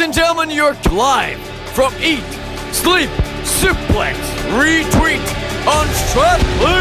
Ladies and gentlemen, you're live from Eat, Sleep, Suplex, Retweet on Fusion!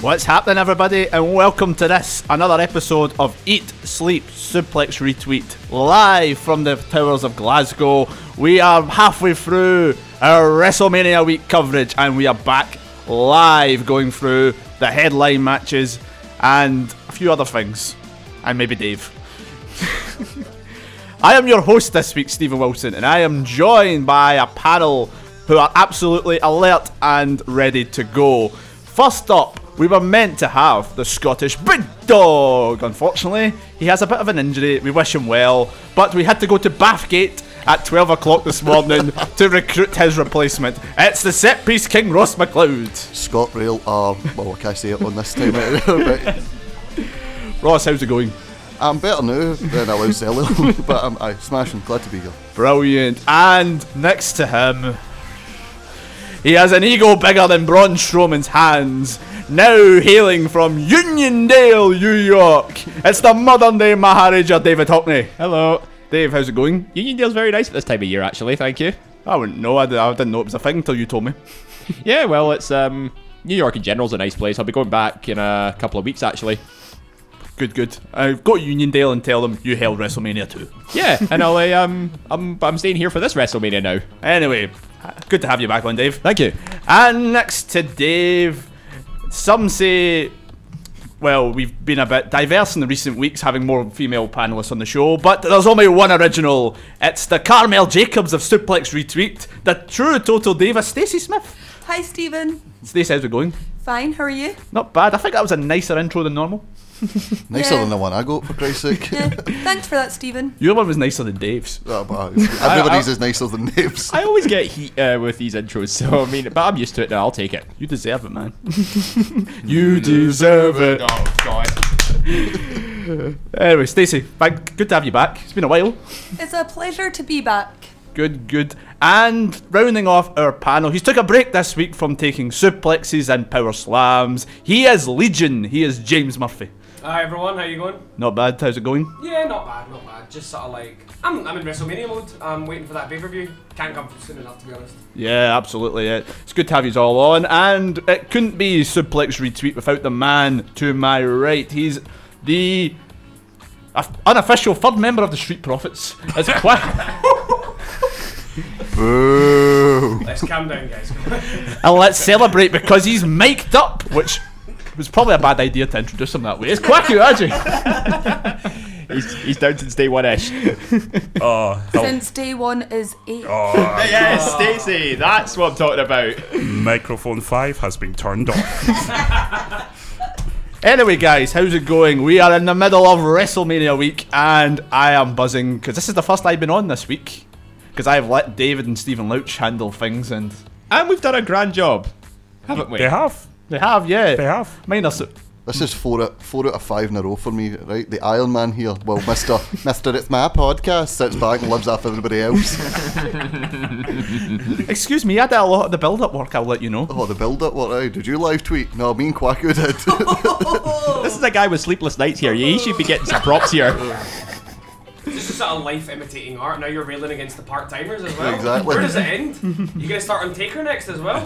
What's happening, everybody, and welcome to this another episode of Eat, Sleep, Suplex, Retweet, live from the Towers of Glasgow. We are halfway through our WrestleMania week coverage, and we are back live going through the headline matches and a few other things, and maybe Dave. I am your host this week, Stephen Wilson, and I am joined by a panel who are absolutely alert and ready to go. First up, we were meant to have the Scottish Big Dog. Unfortunately, he has a bit of an injury. We wish him well, but we had to go to Bathgate at 12 o'clock this morning to recruit his replacement. It's the set piece king, Ross McLeod. Scott Rail are, well, I can't say it on this time, but Ross, how's it going? I'm better now than I was earlier, but I'm I, smashing, glad to be here. Brilliant. And next to him, he has an ego bigger than Braun Strowman's hands. Now hailing from Uniondale, New York, it's the modern day Maharaja David Hockney. Hello. Dave, how's it going? Uniondale's very nice at this time of year, actually. Thank you. I wouldn't know. I didn't know it was a thing until you told me. Yeah, well, it's um, New York in general is a nice place. I'll be going back in a couple of weeks, actually. Good, good. I've got Uniondale and tell them you held WrestleMania too. Yeah, and I'll uh, um, I'm I'm staying here for this WrestleMania now. Anyway, good to have you back on, Dave. Thank you. And next to Dave, some say, well, we've been a bit diverse in the recent weeks, having more female panelists on the show, but there's only one original. It's the Carmel Jacobs of Suplex Retweet, the true Total Diva, Stacey Smith. Hi, Stephen. Stacey, how's it going? Fine, how are you? Not bad. I think that was a nicer intro than normal. Nicer Yeah. than the one I got, for Christ's sake. Yeah, thanks for that, Stephen. Your one was nicer than Dave's. But Everybody's is nicer than Dave's. I always get heat uh, with these intros, so I mean, but I'm used to it now. I'll take it. You deserve it, man. you deserve it. Oh God. Anyway, Stacey, back. Good to have you back. It's been a while. It's a pleasure to be back. Good, good. And rounding off our panel, he's took a break this week from taking suplexes and power slams. He is Legion. He is James Murphy. Hi everyone, how you going? Not bad. How's it going? Yeah, not bad, not bad. Just sort of like I'm, I'm in WrestleMania mode. I'm waiting for that pay per view. Can't come soon enough, to be honest. Yeah, absolutely. Yeah. It's good to have you all on. And it couldn't be suplex retweet without the man to my right. He's the uh, unofficial third member of the Street Profits. It's quite. Boo! Let's calm down, guys. and let's celebrate because he's mic'd up, which was probably a bad idea to introduce him that way. It's Quacky Raji. He's, he's down since day one ish. Oh, Since day one is eight. Oh, yes, Stacey, that's what I'm talking about. microphone 5 has been turned off. Anyway, guys, how's it going? We are in the middle of WrestleMania week, and I am buzzing because this is the first I've been on this week. Because I've let David and Stephen Louch handle things, and And we've done a grand job, haven't we? They have. They have, yeah. They have. Minus This is four out, four out of five in a row for me, right? The Iron Man here, well, Mister, Mister, it's my podcast, sits back and lives off everybody else. Excuse me, I did a lot of the build-up work. I'll let you know. Oh, the build-up, work. Right? Did you live tweet? No, me and Quacko did. This is a guy with sleepless nights here. He should be getting some props here. This is sort of life imitating art. Now you're railing against the part timers as well. Exactly. Where does it end? You gonna start on Taker next as well?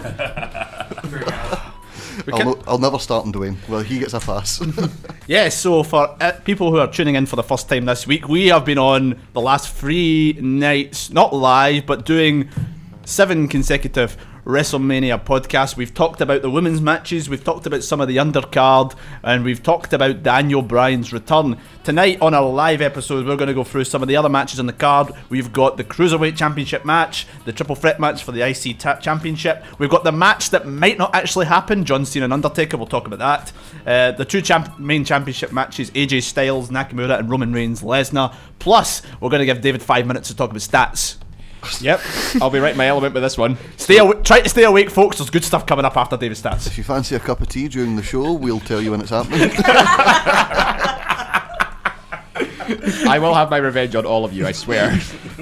I'll, no, I'll never start on Dwayne. Well, he gets a pass. Yeah, so for uh, people who are tuning in for the first time this week, we have been on the last three nights, not live, but doing seven consecutive WrestleMania podcast. We've talked about the women's matches, we've talked about some of the undercard, and we've talked about Daniel Bryan's return. Tonight, on our live episode, we're going to go through some of the other matches on the card. We've got the Cruiserweight Championship match, the Triple Threat match for the IC ta- Championship. We've got the match that might not actually happen John Cena and Undertaker. We'll talk about that. Uh, the two champ- main championship matches AJ Styles, Nakamura, and Roman Reigns, Lesnar. Plus, we're going to give David five minutes to talk about stats. Yep, I'll be right in my element with this one. Stay aw- try to stay awake, folks. There's good stuff coming up after David stats. if you fancy a cup of tea during the show, we'll tell you when it's happening. I will have my revenge on all of you. I swear.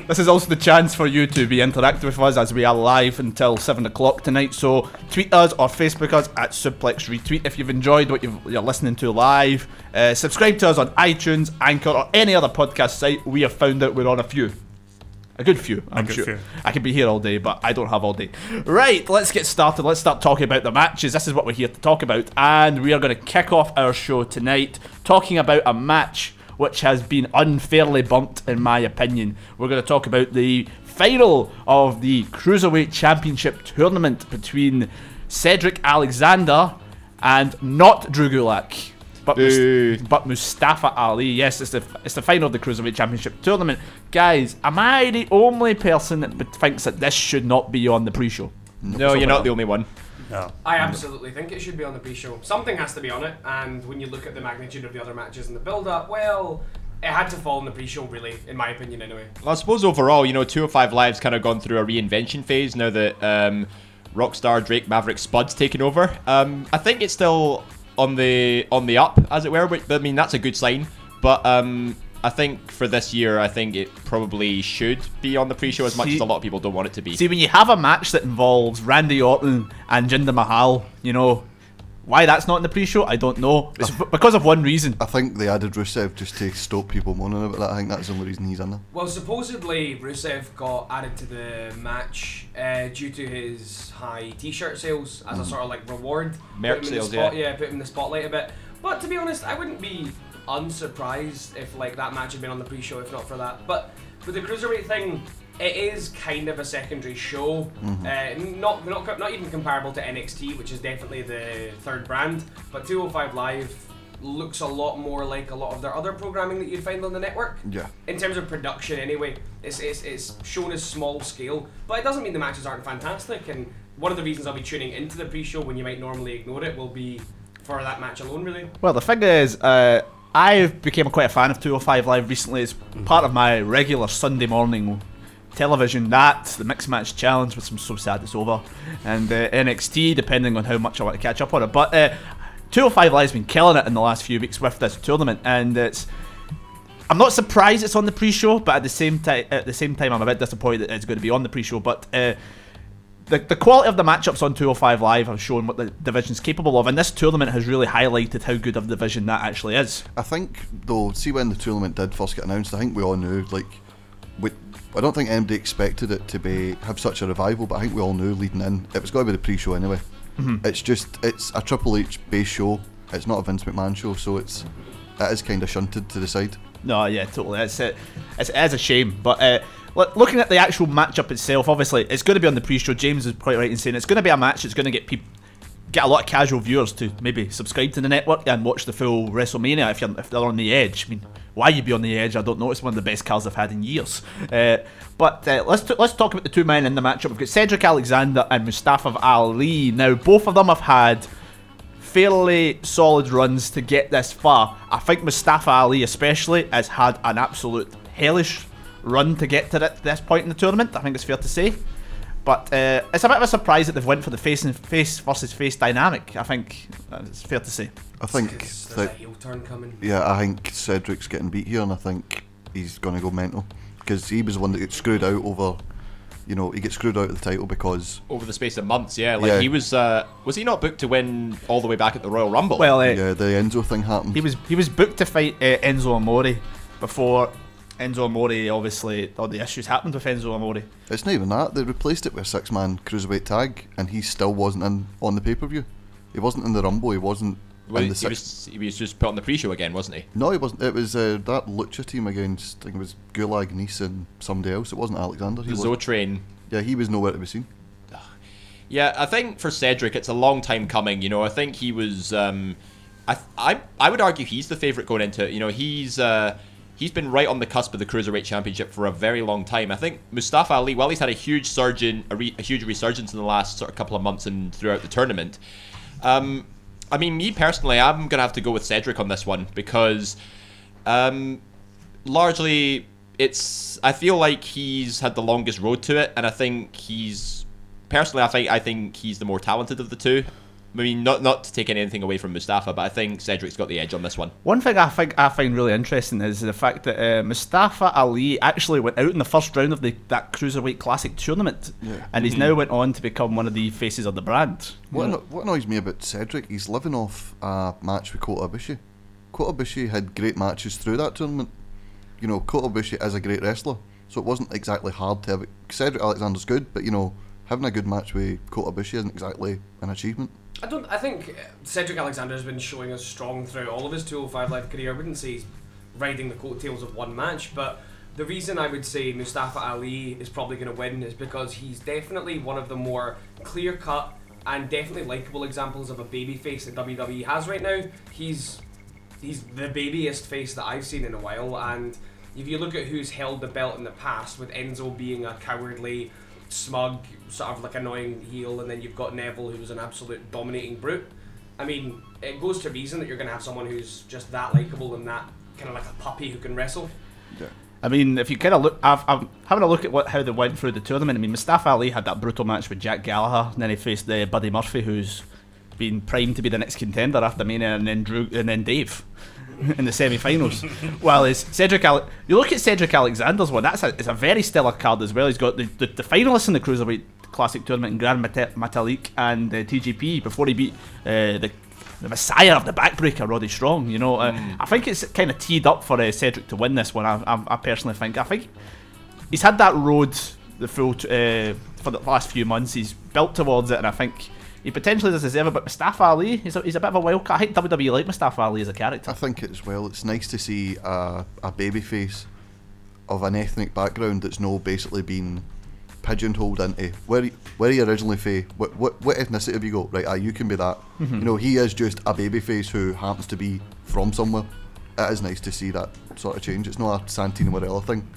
This is also the chance for you to be interactive with us as we are live until 7 o'clock tonight. So tweet us or Facebook us at Suplex Retweet if you've enjoyed what you've, you're listening to live. Uh, subscribe to us on iTunes, Anchor, or any other podcast site. We have found out we're on a few. A good few, I'm good sure. few. I could be here all day, but I don't have all day. Right, let's get started. Let's start talking about the matches. This is what we're here to talk about. And we are going to kick off our show tonight talking about a match which has been unfairly bumped, in my opinion. We're going to talk about the final of the Cruiserweight Championship tournament between Cedric Alexander and not Drew Gulak. But, Mus- but Mustafa Ali, yes, it's the it's the final of the cruiserweight championship tournament. Guys, am I the only person that thinks that this should not be on the pre-show? No, you're not the only one. No. I absolutely think it should be on the pre-show. Something has to be on it, and when you look at the magnitude of the other matches in the build-up, well, it had to fall in the pre-show, really, in my opinion, anyway. Well, I suppose overall, you know, 205 Live's kind of gone through a reinvention phase now that um, Rockstar Drake Maverick Spud's taken over. Um, I think it's still on the on the up, as it were. But I mean, that's a good sign. But um, I think for this year, I think it probably should be on the pre-show as much See- as a lot of people don't want it to be. See, when you have a match that involves Randy Orton and Jinder Mahal, you know why that's not in the pre-show. I don't know. It's f- because of one reason. I think they added Rusev just to stop people moaning about that. I think that's the only reason he's in there. Well, supposedly Rusev got added to the match uh, due to his high T-shirt sales as a sort of like reward. Merch Put him in the sales, spot- yeah. yeah, put him in the spotlight a bit. But to be honest, I wouldn't be unsurprised if like that match had been on the pre-show if not for that. But with the cruiserweight thing, it is kind of a secondary show. Uh, not not not even comparable to NXT, which is definitely the third brand. But 205 Live looks a lot more like a lot of their other programming that you'd find on the network Yeah. in terms of production anyway it's, it's, it's shown as small scale but it doesn't mean the matches aren't fantastic and one of the reasons i'll be tuning into the pre-show when you might normally ignore it will be for that match alone really Well, the thing is, uh, I became quite a fan of 205 Live recently. It's part of my regular Sunday morning television. That, the Mixed Match Challenge, which I'm so sad it's over, and uh, NXT, depending on how much I want to catch up on it. But uh, 205 Live's been killing it in the last few weeks with this tournament, and it's. I'm not surprised it's on the pre-show, but at the same time, at the same time, I'm a bit disappointed that it's going to be on the pre-show. But uh, the, the quality of the matchups on 205 Live have shown what the division's capable of, and this tournament has really highlighted how good of a division that actually is. I think though, see when the tournament did first get announced, I think we all knew like we. I don't think anybody expected it to be have such a revival, but I think we all knew leading in it was going to be the pre-show anyway. It's just it's a Triple H base show. It's not a Vince McMahon show, so it's it is kind of shunted to the side. No, yeah, totally. It's it, it's, it is a shame, but uh, look- looking at the actual matchup itself, obviously it's going to be on the pre-show. James is quite right in saying it's going to be a match. It's going to get people. Get a lot of casual viewers to maybe subscribe to the network and watch the full WrestleMania if you're if they're on the edge. I mean, why you'd be on the edge? I don't know. It's one of the best cars I've had in years. Uh, but uh, let's t- let's talk about the two men in the matchup. We've got Cedric Alexander and Mustafa Ali. Now, both of them have had fairly solid runs to get this far. I think Mustafa Ali, especially, has had an absolute hellish run to get to th- this point in the tournament. I think it's fair to say. But uh, it's a bit of a surprise that they've went for the face and face versus face dynamic. I think uh, it's fair to say. I think There's there's a that heel turn coming yeah, I think Cedric's getting beat here, and I think he's going to go mental because he was the one that got screwed out over. You know, he gets screwed out of the title because Over the space of months, yeah. Like Yeah. he was, uh, was he not booked to win all the way back at the Royal Rumble? Well, uh, yeah, the Enzo thing happened. he was he was booked to fight uh, Enzo Amore before Enzo Amore. Obviously, all the issues happened with Enzo Amore. It's not even that. They replaced it with a six man cruiserweight tag, and he still wasn't in on the pay per view. He wasn't in the Rumble. He wasn't Well, in the he, six. was, he was just put on the pre-show again, wasn't he? No, he wasn't. It was uh, that Lucha team against. I think it was Gulak, Nese, and somebody else. It wasn't Alexander. He The was, Zo Train. yeah, he was nowhere to be seen. Yeah, I think for Cedric, it's a long time coming. You know, I think he was. Um, I, I I would argue he's the favorite going into it. You know, he's uh, he's been right on the cusp of the cruiserweight championship for a very long time. I think Mustafa Ali, while he's had a huge surge in a, re, a huge resurgence in the last sort of couple of months and throughout the tournament. Um, I mean, me personally, I'm gonna have to go with Cedric on this one because, um, largely it's I feel like he's had the longest road to it, and I think he's personally I think I think he's the more talented of the two. I mean, not not to take anything away from Mustafa, but I think Cedric's got the edge on this one. One thing I think I find really interesting is the fact that uh, Mustafa Ali actually went out in the first round of the that cruiserweight classic tournament, Yeah. and he's now went on to become one of the faces of the brand. What, anno- what annoys me about Cedric, he's living off a match with Kota Ibushi. Kota Ibushi had great matches through that tournament. You know, Kota Ibushi is a great wrestler, so it wasn't exactly hard to have it. Cedric Alexander's good, but you know, having a good match with Kota Ibushi isn't exactly an achievement. I don't. I think uh, Cedric Alexander has been showing us strong throughout all of his 205 live career. I wouldn't say he's riding the coattails of one match, but the reason I would say Mustafa Ali is probably going to win is because he's definitely one of the more clear cut and definitely likable examples of a baby face that WWE has right now. He's he's the babyest face that I've seen in a while, and if you look at who's held the belt in the past, with Enzo being a cowardly, smug, sort of like annoying heel, and then you've got Neville, who's an absolute dominating brute. I mean, it goes to reason that you're going to have someone who's just that likable and that kind of like a puppy who can wrestle. Yeah. I mean, if you kind of look, I've, I'm having a look at what how they went through the tournament. I mean, Mustafa Ali had that brutal match with Jack Gallagher, and then he faced uh, Buddy Murphy, who's been primed to be the next contender after Mania, and then Drew, and then Dave in the semi-finals. While is Cedric, Ale- you look at Cedric Alexander's one. That's a, it's a very stellar card as well. He's got the, the, the finalists in the cruiserweight classic tournament in Grand Mata- Metalik and uh, TJP before he beat uh, the the messiah of the backbreaker, Roddy Strong. You know, uh, I think it's kind of teed up for uh, Cedric to win this one. I, I, I personally think. I think he's had that road the full t- uh, for the last few months. He's built towards it, and I think he potentially does deserve it. But Mustafa Ali, he's a, he's a bit of a wild card. I think WWE like Mustafa Ali as a character. I think as well. It's nice to see a, a baby face of an ethnic background that's no basically been pigeonholed into where he- where he originally fa what, what what ethnicity have you got right ah, you can be that Mm-hmm. you know he is just a baby face who happens to be from somewhere it is nice to see that sort of change it's not a Santino Marella thing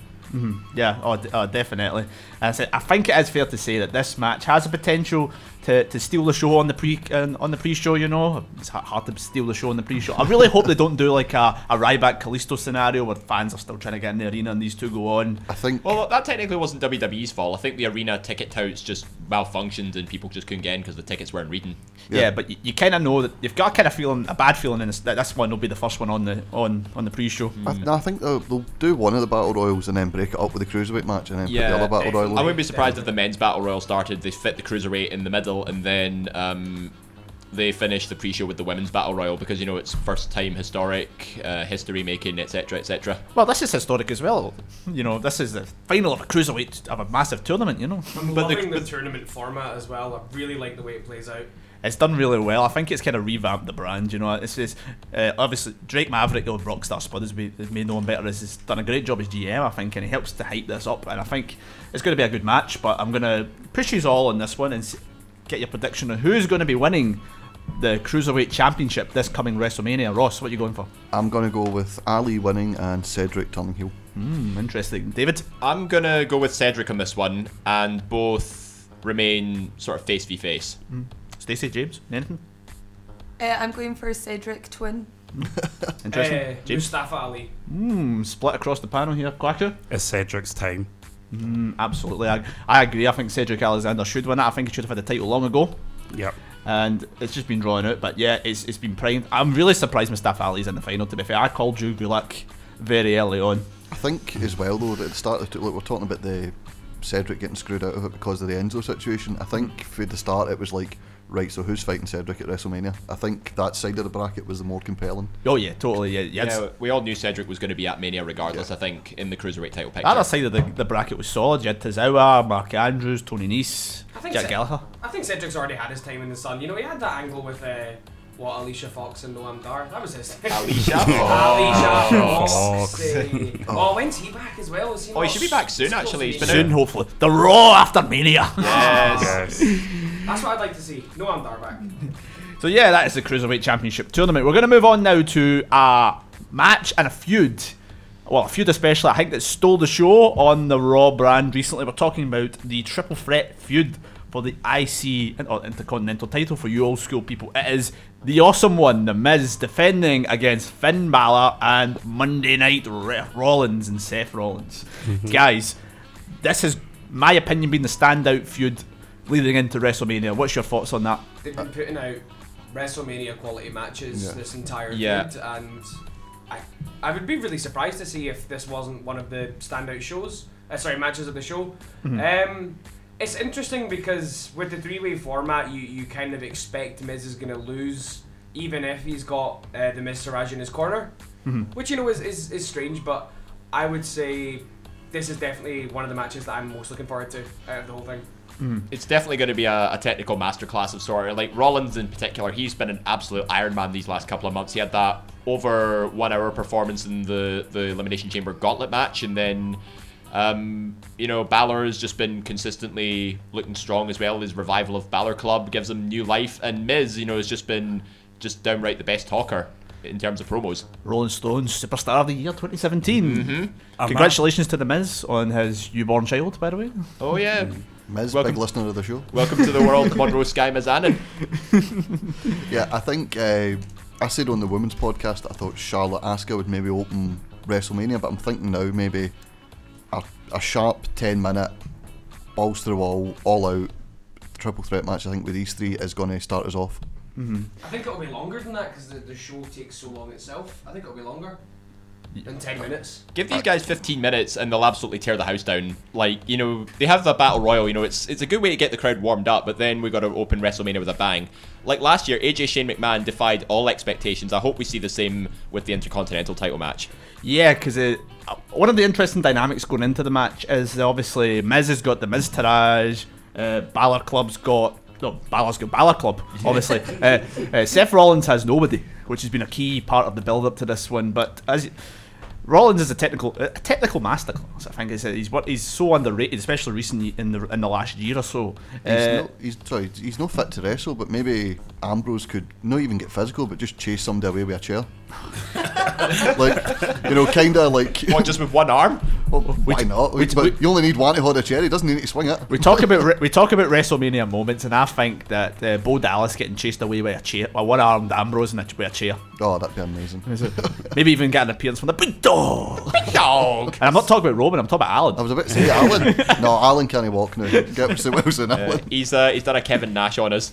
Yeah, oh, d- oh definitely. And I, said, I think it is fair to say that this match has the potential to, to steal the show on the pre uh, on the pre-show. You know, it's hard to steal the show on the pre-show. I really hope they don't do like a, a Ryback Kalisto scenario where fans are still trying to get in the arena and these two go on. I think Well, that technically wasn't WWE's fault. I think the arena ticket touts just malfunctioned and people just couldn't get in because the tickets weren't reading. Yeah, Yeah. but you, you kind of know that you've got a kind of feeling, a bad feeling in this, that this one will be the first one on the on on the pre-show. I, no, I think they'll, they'll do one of the battle royals and then break it up with the cruiserweight match and then put the other battle royal I wouldn't be surprised if the men's battle royal started. They fit the cruiserweight in the middle, and then um, they finish the pre-show with the women's battle royal because you know it's first time historic, uh, history making, etc., etc. Well, this is historic as well. You know, this is the final of a cruiserweight of a massive tournament. You know, I'm But the- loving the, but- tournament format as well. I really like the way it plays out. it's done really well. I think it's kind of revamped the brand. You know, it's, it's uh, obviously Drake Maverick or Rockstar Spud has made, has made known better. Has has done a great job as GM, I think, and he helps to hype this up. And I think it's going to be a good match. But I'm going to push you all on this one and s- get your prediction on who's going to be winning the cruiserweight championship this coming WrestleMania. Ross, what are you going for? I'm going to go with Ali winning and Cedric turning heel. Hmm, interesting. David. I'm gonna go with Cedric on this one, and both remain sort of face v face. Stacey, James, anything? Uh, I'm going for Cedric Twin. Interesting. Uh, James. Mustafa Ali. Hmm, split across the panel here. Quacker. It's Cedric's time. Mm, absolutely. I, I agree. I think Cedric Alexander should win it. I think he should have had the title long ago. Yep. and it's just been drawn out. But yeah, it's it's been primed. I'm really surprised Mustafa Ali's in the final. To be fair, I called Drew Gulak very early on. I think as well though that at the start of the, look, we're talking about the Cedric getting screwed out of it because of the Enzo situation. I think for the start it was like right, so who's fighting Cedric at WrestleMania? I think that side of the bracket was the more compelling. Oh yeah, totally. Yeah, yeah. Yeah, we all knew Cedric was going to be at Mania regardless. I think in the cruiserweight title the picture. other side of the, the bracket was solid. You had Tazawa, Mark Andrews, Tony Nese, I think Jack so. Gallagher. I think Cedric's already had his time in the sun. You know, he had that angle with uh, what Alicia Fox and Noam Dar. That was his. Alicia. Alicia Fox. Fox. eh. Oh, when's he back as well? Is he Oh, he should be back soon, actually. to He's be- been Soon, hopefully. The Raw after Mania. Yes. Yes. That's what I'd like to see. Noam Dar back. So yeah, that is the Cruiserweight Championship tournament. We're going to move on now to a match and a feud. Well, a feud especially, I think that stole the show on the Raw brand recently. We're talking about the triple threat feud for the IC or Intercontinental title for you old school people. It is the awesome one, The Miz, defending against Finn Balor and Monday Night Ra- Rollins and Seth Rollins. Guys, this has, my opinion, been the standout feud leading into WrestleMania. What's your thoughts on that? They've been putting out WrestleMania quality matches Yeah. this entire Yeah. feud, and I, I would be really surprised to see if this wasn't one of the standout shows. Uh, sorry, matches of the show. Um, it's interesting because with the three-way format, you you kind of expect Miz is gonna lose, even if he's got uh, the Miztourage in his corner, which you know is, is is strange. But I would say this is definitely one of the matches that I'm most looking forward to out of the whole thing. It's definitely going to be a, a technical masterclass of sort. Like Rollins in particular, he's been an absolute Iron Man these last couple of months. He had that over one hour performance in the, the Elimination Chamber Gauntlet match, and then, um, you know, Balor has just been consistently looking strong as well. His revival of Balor Club gives him new life, and Miz, you know, has just been just downright the best talker in terms of promos. Rolling Stone's Superstar of the Year 2017. I'm Congratulations to the Miz on his newborn child, by the way. Oh yeah, Miz, Welcome- big listener of the show. welcome to the world, Monroe Sky Mizanin. Yeah, I think uh, I said on the women's podcast that I thought Charlotte Asuka would maybe open WrestleMania, but I'm thinking now maybe a, a sharp 10 minute balls to the wall, all out triple threat match. I think with these three is going to start us off. Mm-hmm. I think it'll be longer than that because the, the show takes so long itself. I think it'll be longer than 10 minutes. Give these guys 15 minutes and they'll absolutely tear the house down. Like, you know, they have the Battle Royal, you know, it's it's a good way to get the crowd warmed up, but then we got to open WrestleMania with a bang. Like last year, AJ Shane McMahon defied all expectations. I hope we see the same with the Intercontinental title match. Yeah, because one of the interesting dynamics going into the match is obviously Miz has got the Miztourage, uh, Balor Club's got. No, Balor's got Balor Club, obviously. uh, uh, Seth Rollins has nobody, which has been a key part of the build up to this one. But as Rollins is a technical, a technical masterclass. I think he's he's what he's so underrated, especially recently in the in the last year or so. He's, Uh, no, he's sorry, he's not fit to wrestle, but maybe Ambrose could not even get physical, but just chase somebody away with a chair. like, you know, kind of like. What, just with one arm? Well, why not? we- but we- you only need one to hold a chair. He doesn't need to swing it. We talk about re- we talk about WrestleMania moments, and I think that uh, Bo Dallas getting chased away by a chair, a one-armed Ambrose in a, with a chair, Oh, that'd be amazing. maybe even get an appearance from the big dog. Big Dog! And I'm not talking about Roman, I'm talking about Alan. I was about to say Alan. no, Alan can't walk now. Get Mr. Wilson, Alan. He's uh, he's done a Kevin Nash on us.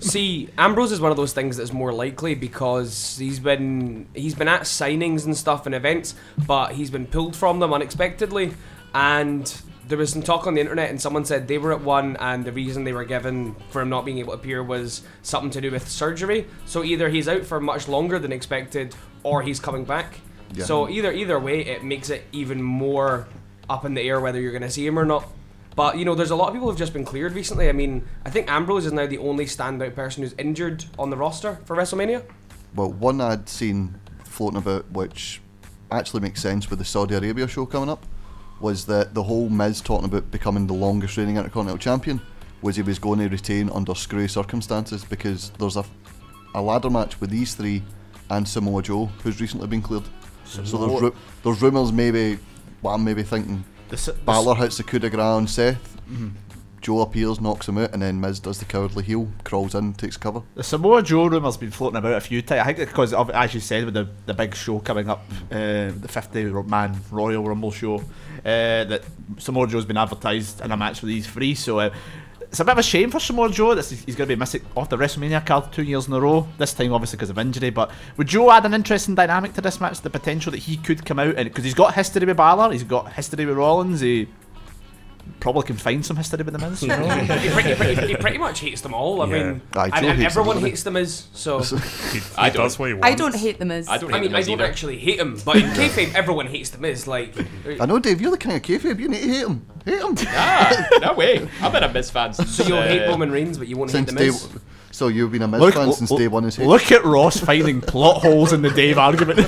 See, Ambrose is one of those things that's more likely because he's been he's been at signings and stuff and events, but he's been pulled from them unexpectedly. And there was some talk on the internet, and someone said they were at one, and the reason they were given for him not being able to appear was something to do with surgery. So either he's out for much longer than expected, or he's coming back. Yeah. So either either way, it makes it even more up in the air whether you're going to see him or not. But you know, there's a lot of people who've just been cleared recently. I mean, I think Ambrose is now the only standout person who's injured on the roster for WrestleMania. Well, one I'd seen floating about, which actually makes sense with the Saudi Arabia show coming up, was that the whole Miz talking about becoming the longest reigning Intercontinental Champion was he was going to retain under screwy circumstances because there's a, a ladder match with these three and Samoa Joe, who's recently been cleared. So there's, ru- there's rumours maybe, what I'm maybe thinking, The, the Balor hits the coup de grace on Seth, Mm-hmm. Joe appears, knocks him out, and then Miz does the cowardly heel, crawls in, takes cover. The Samoa Joe rumour's been floating about a few times. I think because, as you said, with the, the big show coming up, uh, the 50 man Royal Rumble show, uh, that Samoa Joe's been advertised in a match with these three. So uh, it's a bit of a shame for Samoa Joe that he's going to be missing off the WrestleMania card two years in a row. This time, obviously, because of injury. But would Joe add an interesting dynamic to this match? The potential that he could come out and because he's got history with Balor, he's got history with Rollins. He probably can find some history with the Miz. You know? he, pretty, pretty, he pretty much hates them all. I Yeah. mean, Aye, and, Joe and hates them, everyone doesn't he? hates them as so. He, he I don't. does what he wants. I don't hate them as. I don't I hate mean, the I Miz don't either. actually hate him, but in kayfabe, everyone hates the Miz. Like, I know, Dave, you're the king of kayfabe. You need to hate him. Hate him. Ah, no way. I've been a Miz fan since. so you'll hate uh, Roman Reigns, but you won't Since hate the day, Miz. so you've been a Miz Look, fan since look- day one. Is hate. look at Ross finding plot holes in the Dave argument.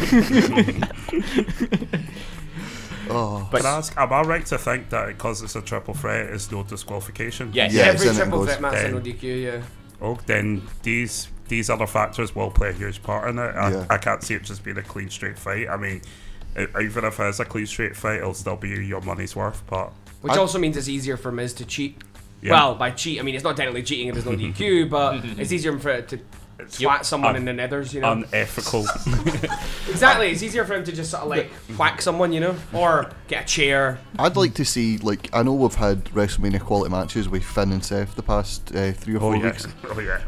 Oh, Can I ask, am I right to think that because it's a triple threat, it's no disqualification? Yes. Yeah, Every it's in it triple goes. threat match in ODQ, yeah. Oh, then these these other factors will play a huge part in it. I, Yeah. I can't see it just being a clean straight fight. I mean, e- even if it is a clean straight fight, it'll still be your money's worth. But Which I- also means it's easier for Miz to cheat. Yeah. Well, by cheat, I mean it's not technically cheating if there's no DQ, but it's easier for it to swat someone in the nethers, you know. unethical. exactly, it's easier for him to just sort of like whack someone, you know, or get a chair. I'd like to see like I know we've had WrestleMania quality matches with Finn and Seth the past uh, three or oh four yeah, weeks. oh yeah.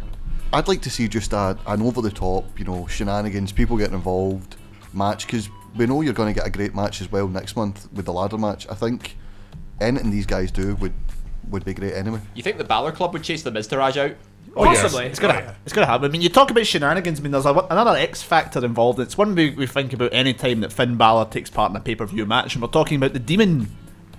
I'd like to see just a, an over the top, you know, shenanigans, people getting involved match because we know you're going to get a great match as well next month with the ladder match. I think anything these guys do would would be great anyway. You think the Balor Club would chase the Miztourage out? Oh, yes. Possibly. It's gonna, Oh, yeah. it's gonna happen. I mean, you talk about shenanigans. I mean, there's a, another X factor involved. It's one we, we think about any time that Finn Balor takes part in a pay per view match, and we're talking about the Demon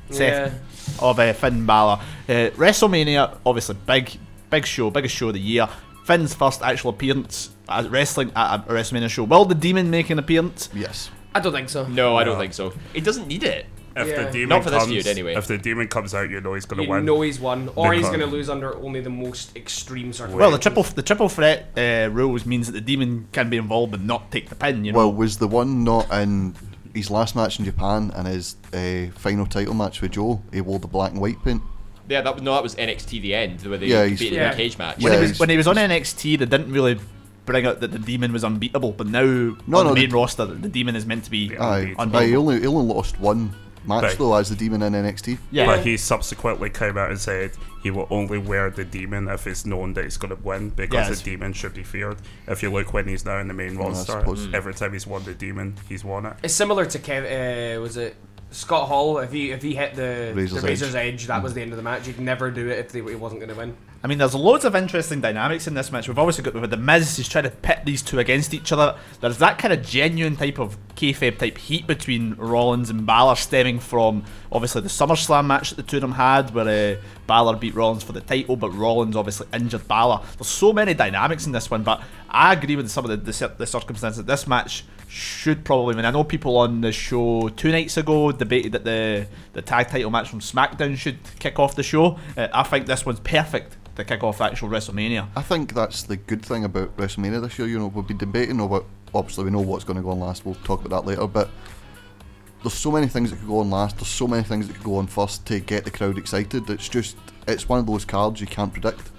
segment of uh, Finn Balor. Uh, WrestleMania, obviously big, big show, biggest show of the year. Finn's first actual appearance at wrestling at a WrestleMania show. Will the Demon make an appearance? Yes. I don't think so. No, I don't think so. It doesn't need it. If Yeah. the demon Not for this comes, feud, anyway. If the demon comes out, you know he's gonna win. You win. know he's won, or he's going to lose under only the most extreme circumstances. Well, the triple the triple threat uh, rules means that the Demon can be involved but not take the pin. You know. Well, was the one not in his last match in Japan and his uh, final title match with Joe? He wore the black and white paint. Yeah, that no, that was NXT the end where they Yeah, he's- beat it in Yeah. a cage match. when, Yeah, he was, when he was on NXT, they didn't really bring out that the demon was unbeatable, but now No, on no, the main the- roster, the demon is meant to be Yeah. Aye, Unbeatable. aye, he only he only lost one match Right. though as the demon in NXT. yeah. But he subsequently came out and said he will only wear the demon if it's known that he's going to win because Yes. the demon should be feared. If you look when he's now in the main I roster, suppose. every time he's won the demon, he's won it. It's similar to Kev. Uh, was it Scott Hall? If he if he hit the Razor's the razor's Edge. edge, that was the end of the match. You could never do it if they, he wasn't going to win. I mean, there's loads of interesting dynamics in this match. We've obviously got the Miz, he's trying to pit these two against each other. There's that kind of genuine type of kayfabe type heat between Rollins and Balor, stemming from obviously the SummerSlam match that the two of them had, where uh, Balor beat Rollins for the title, but Rollins obviously injured Balor. There's so many dynamics in this one, but I agree with some of the, the, the circumstances. That this match should probably win. I know people on the show two nights ago debated that the the tag title match from SmackDown should kick off the show. Uh, I think this one's perfect to kick off actual WrestleMania. I think that's the good thing about WrestleMania this year. You know, we've been debating about. Obviously, we know what's going to go on last. We'll talk about that later. But there's so many things that could go on last. There's so many things that could go on first to get the crowd excited. It's just, it's one of those cards you can't predict.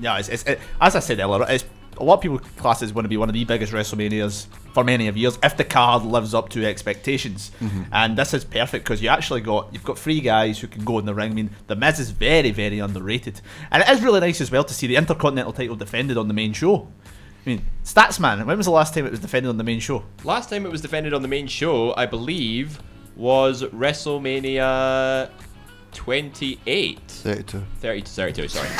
Yeah, it's, it's, it, as I said earlier, it's a lot of people class it as going to be one of the biggest WrestleManias for many of years if the card lives up to expectations. Mm-hmm. And this is perfect because you actually got you've got three guys who can go in the ring. I mean, the Miz is very very underrated, and it is really nice as well to see the Intercontinental title defended on the main show. I mean, Statsman. When was the last time it was defended on the main show? Last time it was defended on the main show, I believe, was WrestleMania 28. 32. 30 to 32, sorry.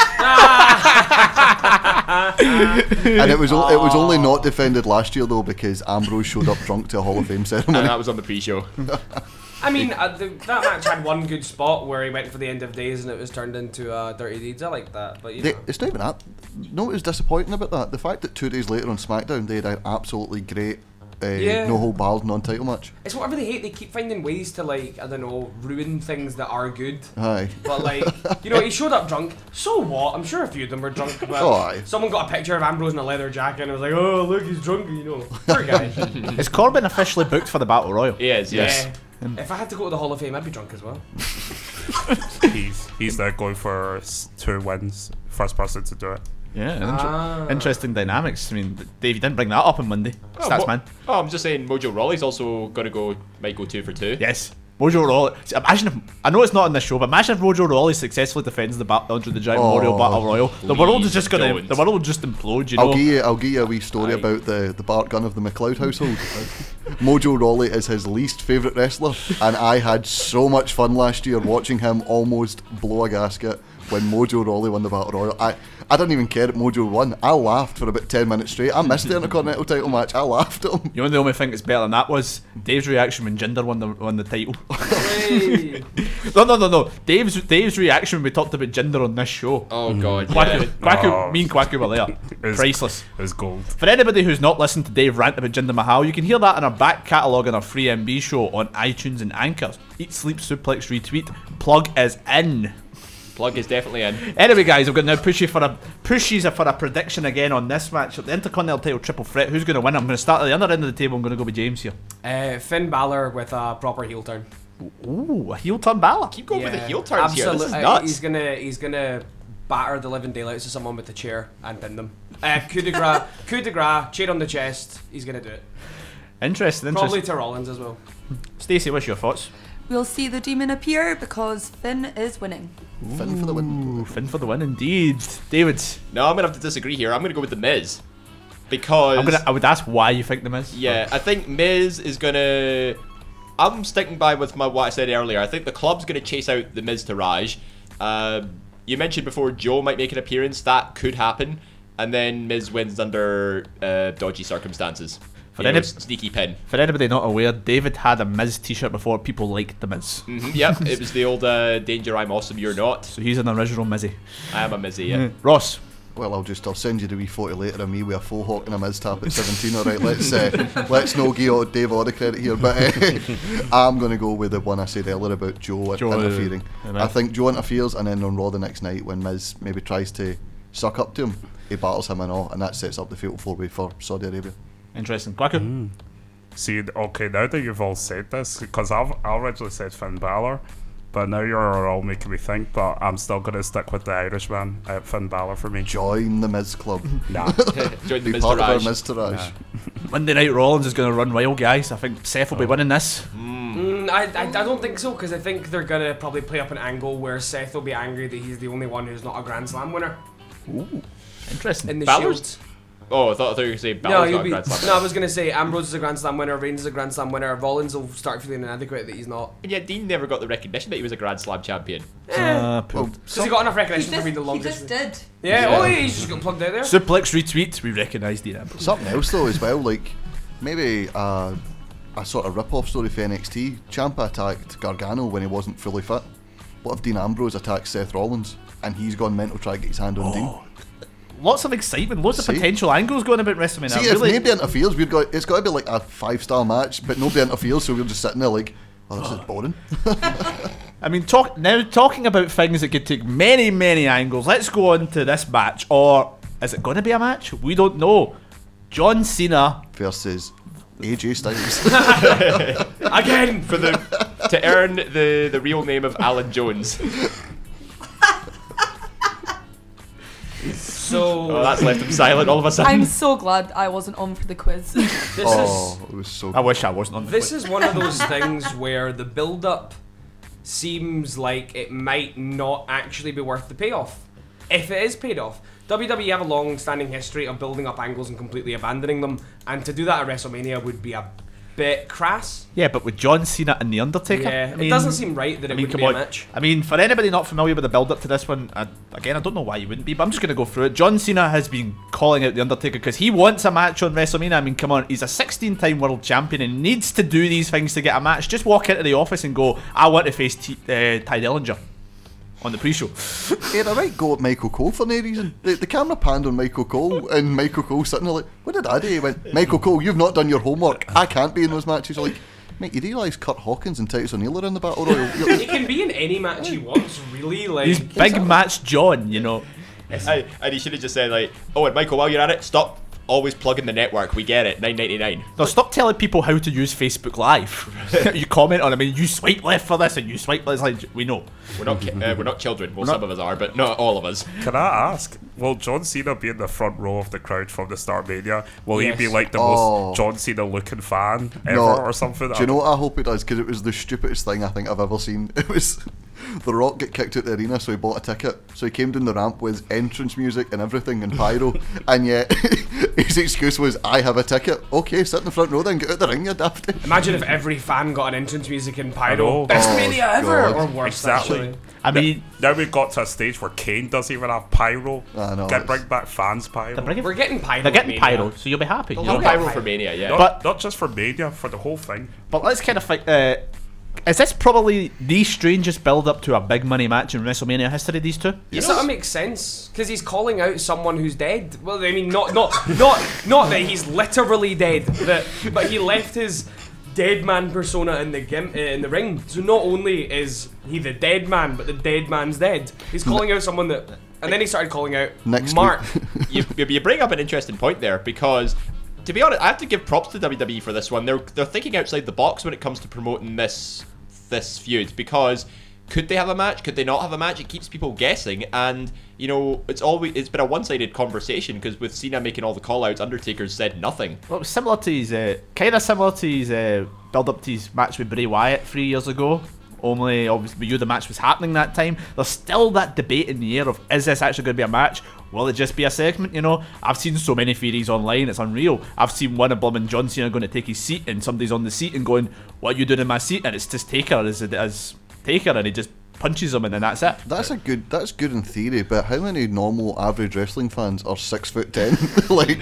and it was o- it was only not defended last year though because Ambrose showed up drunk to a Hall of Fame and ceremony. that was on the pre-show. I mean, uh, the, that match had one good spot where he went for the end of days and it was turned into uh, Dirty Deeds. I like that, but you They, know. it's not even that. No, it was disappointing about that. The fact that two days later on SmackDown they had an absolutely great uh, Yeah. no hold barred non-title match. It's whatever they hate. They keep finding ways to like I don't know ruin things that are good. Aye. But like you know, he showed up drunk. So what? I'm sure a few of them were drunk. But Oh, aye. someone got a picture of Ambrose in a leather jacket and it was like, oh look, he's drunk. You know, poor guy. Is Corbin officially booked for the Battle Royal? He is, yes. Yeah. If I had to go to the Hall of Fame, I'd be drunk as well. he's he's there going for two wins, first person to do it. Yeah, inter- Ah. interesting dynamics. I mean, Dave, you didn't bring that up on Monday. Oh, Statsman. Mo- oh, I'm just saying Mojo Rawley's also going to go, might go two for two. Yes. Mojo Rawley. See, Imagine if I know it's not on this show, but imagine if Mojo Rawley successfully defends the ba- Andre the Giant Oh, Memorial Battle Royal. The world is just gonna don't. the world will just implode. You know. I'll give you I'll give you a wee story Aye. about the the Bart gun of the McLeod household. Mojo Rawley is his least favourite wrestler, and I had so much fun last year watching him almost blow a gasket when Mojo Rawley won the Battle Royal. I I didn't even care that Mojo won. I laughed for about ten minutes straight. I missed the Intercontinental title match. I laughed at him. You know the only thing that's better than that was Dave's reaction when Jinder won the won the title. Hey. no, no, no, no. Dave's Dave's reaction when we talked about Jinder on this show. Oh, God. Quaku, Yeah. Quaku, Oh. me and Quaku were there. It was- Priceless. It was gold. For anybody who's not listened to Dave rant about Jinder Mahal, you can hear that in our back catalogue on our free MB show on iTunes and Anchor. Eat, Sleep, Suplex, Retweet. Plug is in. Plug is definitely in. Anyway, guys, I'm going to now push you for a push you for a prediction again on this match. The Intercontinental title triple threat. Who's going to win? I'm going to start at the other end of the table. I'm going to go with James here. Uh, Finn Balor with a proper heel turn. Ooh, a heel turn Balor. Keep going with the heel turns here. This is absolute- uh, nuts. He's gonna he's gonna batter the living daylights of someone with the chair and pin them. Uh, coup de grace, coup de grace, chair on the chest. He's gonna do it. Interesting, Probably interesting. to Rollins as well. Stacey, what's your thoughts? We'll see the demon appear because Finn is winning. Finn for the win. Ooh, Finn for the win, indeed. David, No, I'm gonna have to disagree here. I'm gonna go with the Miz because I'm gonna. I would ask why you think the Miz. Yeah, I think Miz is gonna. I'm sticking by with my what I said earlier. I think the club's gonna chase out the Miztourage. Um, you mentioned before Joe might make an appearance. That could happen, and then Miz wins under uh, dodgy circumstances. For You know, any- sneaky pin. For anybody not aware, David had a Miz T-shirt before. People liked the Miz, Mhm, yep, it was the old uh, "Danger, I'm awesome, you're not." so he's an original Mizzy. I am a Mizzy. Yeah. Ross, Well, I'll just I'll send you the wee photo later of me with a full hawk and a Miz tap at 17. All right, let's uh, let's no give Dave all the credit here, but uh, I'm going to go with the one I said earlier about Joe, Joe, uh, interfering. right. I think Joe interferes, and then on Raw the next night when Miz maybe tries to suck up to him, he battles him and all, and that sets up the fatal four way for Saudi Arabia. Interesting. Quacker. Mm. See, okay, now that you've all said this, because I've I originally said Finn Balor, but now you're all making me think, but I'm still going to stick with the Irishman at Finn Balor for me. Join the Miz club. Nah. Join the Be Miz part of our Miztourage. Monday Night Rollins is going to run wild, guys. I think Seth will be winning this. Mm, I, I, I don't think so because I think they're gonna probably play up an angle where Seth will be angry that he's the only one who's not a Grand Slam winner Interesting. in the Balor's- Shield. Oh, I thought, I thought you were going to say No, Balor's he'll not a be, Grand Slam. no, I was gonna say Ambrose is a Grand Slam winner, Reigns is a Grand Slam winner, Rollins will start feeling inadequate that he's not. And yet Dean never got the recognition that he was a Grand Slam champion. Uh, poor- Because he got enough He recognition for just, being the he longest. just did. yeah, Yeah. oh, yeah, he's just got plugged out there. Suplex retweet. We recognise Dean Ambrose. Something else though as well, like maybe uh, a sort of rip-off story for NXT. Ciampa attacked Gargano when he wasn't fully fit. What if Dean Ambrose attacked Seth Rollins and he's gone mental trying to get his hand on Dean? Lots of excitement, lots of potential angles going about WrestleMania. See, I if really, nobody interferes, we've got it's got to be like a five-star match, but nobody interferes, so we're just sitting there like, oh, this is oh. boring. I mean, talk now talking about things that could take many, many angles. Let's go on to this match, or is it going to be a match? We don't know. John Cena. Versus AJ Styles. Again! For the to earn the, the real name of Alan Jones. So, Oh, that's left him silent all of a sudden. I'm so glad I wasn't on for the quiz. this oh, is. oh, it was so. I wish I wasn't on the This quiz. is one of those things where the build up seems like it might not actually be worth the payoff. If it is paid off. WWE have a long standing history of building up angles and completely abandoning them, and to do that at WrestleMania would be a bit crass. Yeah, but with John Cena and The Undertaker. Yeah, I it doesn't seem right that it I mean, would come be on. a match. I mean, for anybody not familiar with the build up to this one, I, again, I don't know why you wouldn't be, but I'm just going to go through it. John Cena has been calling out The Undertaker because he wants a match on WrestleMania. I mean, come on, he's a 16 time world champion and needs to do these things to get a match. Just walk into the office and go, I want to face T- uh, Tye Dillinger on the pre show. Hey, I might go at Michael Cole for no reason. The, the camera panned on Michael Cole, and Michael Cole sitting there like, "What did I do?" He went, "Michael Cole, you've not done your homework. I can't be in those matches." Like, mate, you realise Kurt Hawkins and Titus O'Neil are in the battle royal? You're- He can be in any match he wants, really. Like, He's big match John, you know. I, and he should have just said like, "Oh, and Michael, while you're at it, stop always plugging the network. We get it. Nine ninety nine. No, stop telling people how to use Facebook Live. you comment on, I mean, you swipe left for this and you swipe left. Like, we know. We're not ki- uh, we're not children. Well, some of us are, but not all of us. Can I ask, will John Cena be in the front row of the crowd from the start Mania? Will he be like the Oh. most John Cena looking fan ever No. or something? Do you know what I hope it does? Because it was the stupidest thing I think I've ever seen. It was The Rock get kicked out the arena, so he bought a ticket. So he came down the ramp with entrance music and everything and pyro, and yet his excuse was, "I have a ticket." Okay, sit in the front row then, get out the ring, you dafty. imagine if every fan got an entrance music in I know. Pyro. Best Oh, Mania ever! God. Or worse, Exactly. actually. I mean, Now we've got to a stage where Kane doesn't even have pyro. I know, Get bring back fans pyro. bringing, We're getting Pyro. they're getting pyro, so you'll be happy. you No know? yeah. pyro for Mania, yeah. Not, But- not just for Mania, for the whole thing. But let's kind of think. Uh, is this probably the strangest build up to a big money match in WrestleMania history? These two. It sort of makes sense because he's calling out someone who's dead. Well, I mean, not not not not that he's literally dead, that, but he left his dead man persona in the gim, uh, in the ring. So not only is he the dead man, but the dead man's dead. He's calling out someone that, and then he started calling out Next Mark. you, you bring up an interesting point there because, to be honest, I have to give props to WWE for this one. They're they're thinking outside the box when it comes to promoting this this feud because could they have a match? Could they not have a match? It keeps people guessing, and you know, it's always it's been a one-sided conversation because with Cena making all the call-outs, Undertaker said nothing. Well, it was similar to his, uh, kind of similar to his uh, build up to his match with Bray Wyatt three years ago. Only, obviously, knew the match was happening that time. There's still that debate in the air of is this actually going to be a match? Will it just be a segment? You know, I've seen so many theories online, it's unreal. I've seen one of Blum John Cena going to take his seat, and somebody's on the seat and going, "What are you doing in my seat?" And it's just Taker as as Taker, and he just punches him, and then that's it. That's a good. That's good in theory, but how many normal average wrestling fans are six foot ten? like,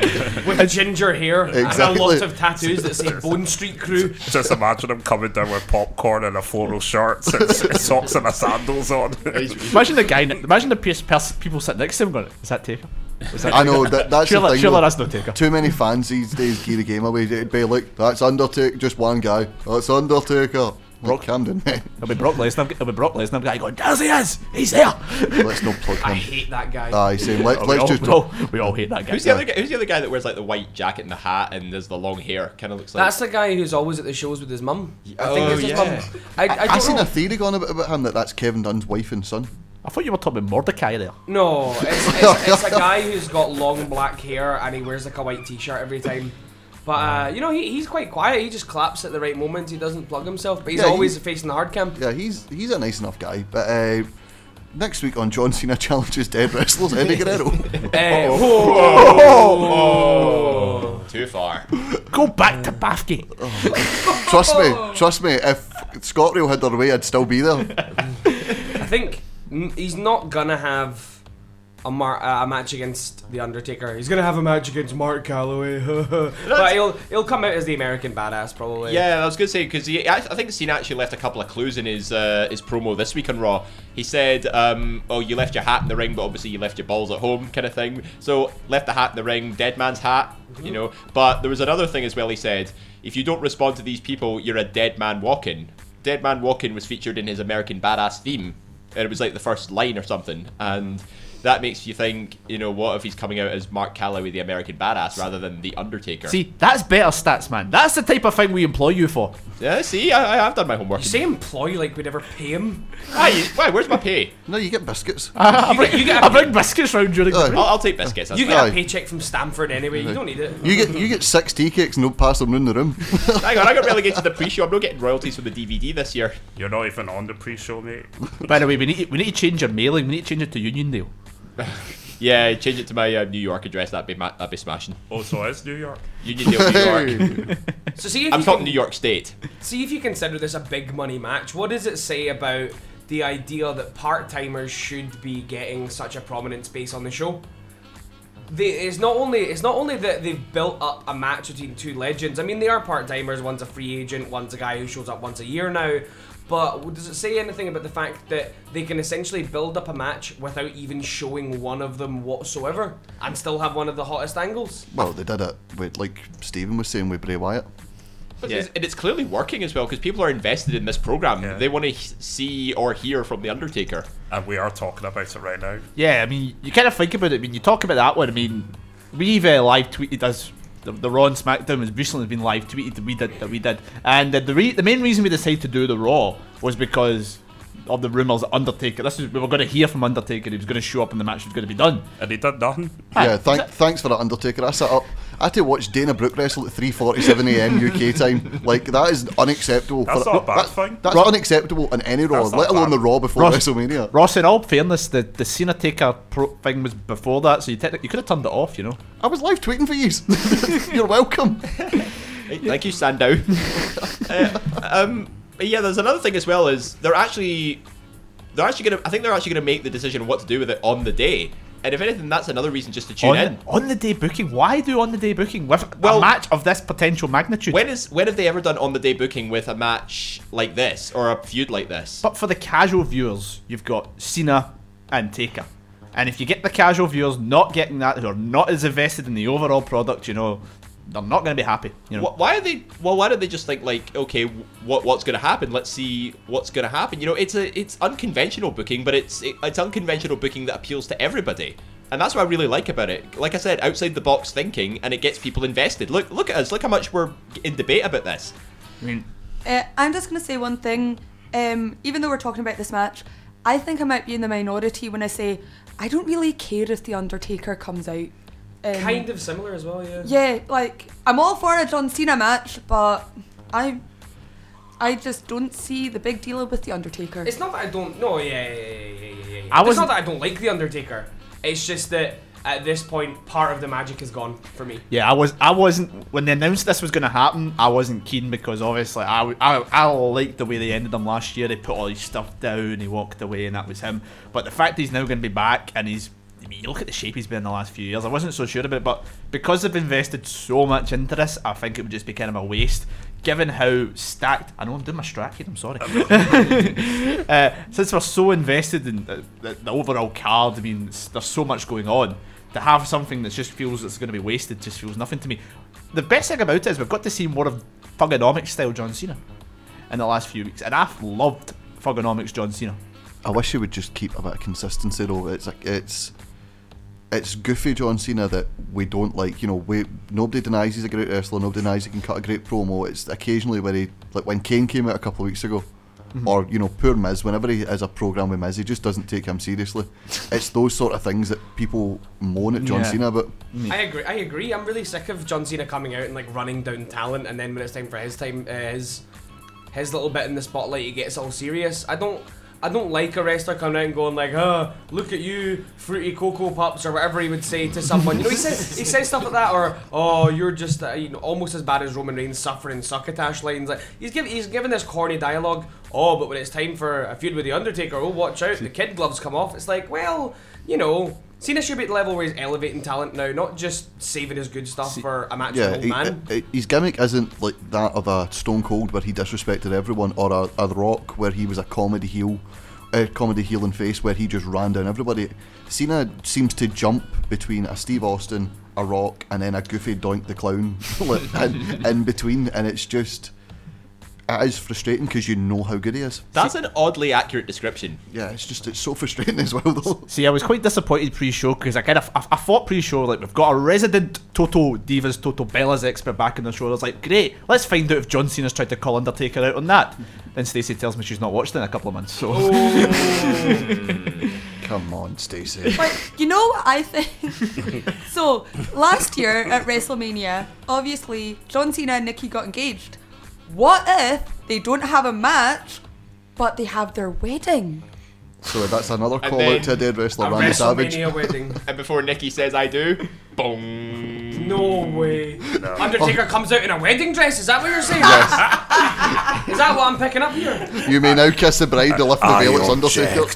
With ginger hair and a lot of tattoos that say Bone Street Krew. Just imagine him coming down with popcorn and a floral shirt, and socks and a sandals on. Imagine the guy, imagine the pers- pers- people sitting next to him going, "Is that Taker?" Is that I know that that's Surely, the thing. surely though. that's no Taker. Too many fans these days gear the game away. It'd be like that's Undertaker, just one guy. That's Undertaker. Like Camden, man. It'll be Brock Lesnar. It'll be Brock Lesnar guy going, "There he is! He's there!" Let's not plug him. I hate that guy. Aye, same. Let, oh, we, let's all, just we, all, we all hate that guy. Who's the other guy? Who's the other guy that wears like the white jacket and the hat and there's the long hair? Kind of looks like. That's the guy who's always at the shows with his mum. Oh, I think Oh, it's his yeah. mum. I, I, I, don't seen know. a theory going about, about him that that's Kevin Dunn's wife and son. I thought you were talking about Mordecai there. No, it's, it's, it's a guy who's got long black hair and he wears like a white t-shirt every time. But uh, you know, he, he's quite quiet. He just claps at the right moment. He doesn't plug himself, but he's Yeah, he- always facing the hard cam. Yeah, he's he's a nice enough guy. But uh, next week on John Cena challenges dead wrestlers, Eddie Guerrero. Uh, whoa. Too far. Go back to Bathgate. trust me, trust me. If Scott ScotRail had their way, I'd still be there. I think he's not gonna have a, mar- uh, a match against the Undertaker. He's gonna have a match against Mark Calaway, but he'll he'll come out as the American badass probably. Yeah, I was gonna say because I, I think Cena actually left a couple of clues in his uh, his promo this week on Raw. He said, um, "Oh, you left your hat in the ring, but obviously you left your balls at home," kind of thing. So left the hat in the ring, dead man's hat, you know. But there was another thing as well. He said, "If you don't respond to these people, you're a dead man walking." Dead man walking was featured in his American Badass theme, and it was like the first line or something, and. That makes you think, you know, what if he's coming out as Mark Calaway, the American Badass, rather than the Undertaker? See, that's better stats, man. That's the type of thing we employ you for. yeah, see, I, I have done my homework. You say employ like we'd ever pay him. Why? you- Why? Where's my pay? No, you get biscuits. I You bring, get- you get I a- bring biscuits round during Aye. the I'll. I'll take biscuits. You fine. get a paycheck from Stamford anyway. You don't need it. You get you get six tea cakes and don't pass them round the room. Hang on, I got relegated to the pre-show. I'm not getting royalties from the DVD this year. You're not even on the pre-show, mate. By the way, we need we need to change your mailing. We need to change it to Uniondale. Yeah, change it to my uh, New York address. That'd be ma- that'd be smashing. Oh, so it's New York. Uniondale, New York. So see if I'm you talking can- New York State. See if you consider this a big money match. What does it say about the idea that part timers should be getting such a prominent space on the show? They, it's not only it's not only that they've built up a match between two legends. I mean, they are part timers. One's a free agent. One's a guy who shows up once a year now. But does it say anything about the fact that they can essentially build up a match without even showing one of them whatsoever, and still have one of the hottest angles? well, they did it with like Stephen was saying with Bray Wyatt. But Yeah. it's, and it's clearly working as well because people are invested in this program. Yeah. They want to see or hear from the Undertaker. And we are talking about it right now. Yeah, I mean, you kind of think about it. I mean, you talk about that one. I mean, we've uh, live tweeted us. The, the Raw and SmackDown has recently been live tweeted that we did that we did, and uh, the re- the main reason we decided to do the Raw was because of the rumors Undertaker. This is we were going to hear from Undertaker. He was going to show up and the match was going to be done. And he did nothing. Yeah, thank, thanks for that, Undertaker. I sat up. I had to watch Dana Brooke wrestle at 3:47 a.m. UK time. Like that is unacceptable. That's for, not a bad that- thing. That's Ro- unacceptable in any Raw, let alone bad. the Raw before Ross- WrestleMania. Ross, in all fairness, the the Cena Taker pro thing was before that, so you technically you could have turned it off. You know. I was live tweeting for you. You're welcome. Thank you, Sandow. uh, um, but yeah, there's another thing as well is they're actually they're actually gonna. I think they're actually gonna make the decision what to do with it on the day. And if anything, that's another reason just to tune on, in. on the day booking. Why do on the day booking with Well- a match of this potential magnitude? When is when have they ever done on the day booking with a match like this or a feud like this? But for the casual viewers, you've got Cena and Taker. And if you get the casual viewers not getting that, who are not as invested in the overall product, you know, they're not going to be happy. You know, Why are they? Well, why don't they just think like, okay, what what's going to happen? Let's see what's going to happen. You know, it's a it's unconventional booking, but it's it, it's unconventional booking that appeals to everybody, and that's what I really like about it. Like I said, outside the box thinking, and it gets people invested. Look look at us. Look how much we're in debate about this. I mean, Uh, I'm just going to say one thing. um, even though we're talking about this match, I think I might be in the minority when I say I don't really care if the Undertaker comes out. Um, Kind of similar as well, yeah. Yeah, like I'm all for a John Cena match, but I, I just don't see the big deal with the Undertaker. It's not that I don't. No, yeah, yeah, yeah, yeah, yeah, yeah. yeah. I it's wasn't- not that I don't like the Undertaker. It's just that at this point, part of the magic is gone for me. Yeah, I was. I wasn't when they announced this was going to happen. I wasn't keen because obviously I, I I liked the way they ended him last year. They put all his stuff down. He walked away, and that was him. But the fact he's now going to be back and he's. I mean, you look at the shape he's been in the last few years. I wasn't so sure about it, but because they've invested so much into this, I think it would just be kind of a waste. Given how stacked, I know I'm doing my strat. I'm sorry. uh, since we're so invested in the, the, the overall card, I mean, there's so much going on. To have something that just feels it's going to be wasted just feels nothing to me. The best thing about it is we've got to see more of Thuganomics style John Cena in the last few weeks, and I've loved Thuganomics John Cena. I wish he would just keep a bit of consistency though. It's like it's it's goofy John Cena that we don't like. You know, we nobody denies he's a great wrestler. Nobody denies he can cut a great promo. It's occasionally where he like when Kane came out a couple of weeks ago, or you know, poor Miz. Whenever he has a program with Miz, he just doesn't take him seriously. it's those sort of things that people moan at John Yeah. Cena about. I agree. I agree. I'm really sick of John Cena coming out and like running down talent, and then when it's time for his time, uh, his his little bit in the spotlight, he gets all serious. I don't. I don't like a wrestler coming out and going like, "Oh, look at you, fruity cocoa pups," or whatever he would say to someone. You know, he says he says stuff like that, or "Oh, you're just uh, you know almost as bad as Roman Reigns suffering succotash lines." Like he's giving he's given this corny dialogue. Oh, but when it's time for a feud with the Undertaker, oh, watch out, the kid gloves come off. It's like, well, you know. Cena should be at the level where he's elevating talent now, not just saving his good stuff for a match Yeah, old he- man. uh, uh, his gimmick isn't like that of a Stone Cold where he disrespected everyone, or a, a Rock where he was a comedy heel, a comedy heel and face where he just ran down everybody. Cena seems to jump between a Steve Austin, a Rock, and then a goofy Doink the Clown in, in between, and it's just it is frustrating because you know how good he is. That's an oddly accurate description. Yeah, it's just it's so frustrating as well though. See, I was quite disappointed pre-show because I kind of I, I thought pre-show like we've got a resident Total Divas Total Bellas expert back in the show. I was like, great, let's find out if John Cena's tried to call Undertaker out on that. Then Stacey tells me she's not watched it in a couple of months. So oh. Come on, Stacey. But you know what I think? so last year at WrestleMania, obviously John Cena and Nikki got engaged. What if they don't have a match, but they have their wedding? So that's another call out to a dead wrestler, A Randy Savage. WrestleMania wedding. And before Nikki says I do, boom. No way. Undertaker comes out in a wedding dress. Is that what you're saying? Yes. is that what I'm picking up here? You may now kiss the bride to lift the veil. It's Undertaker.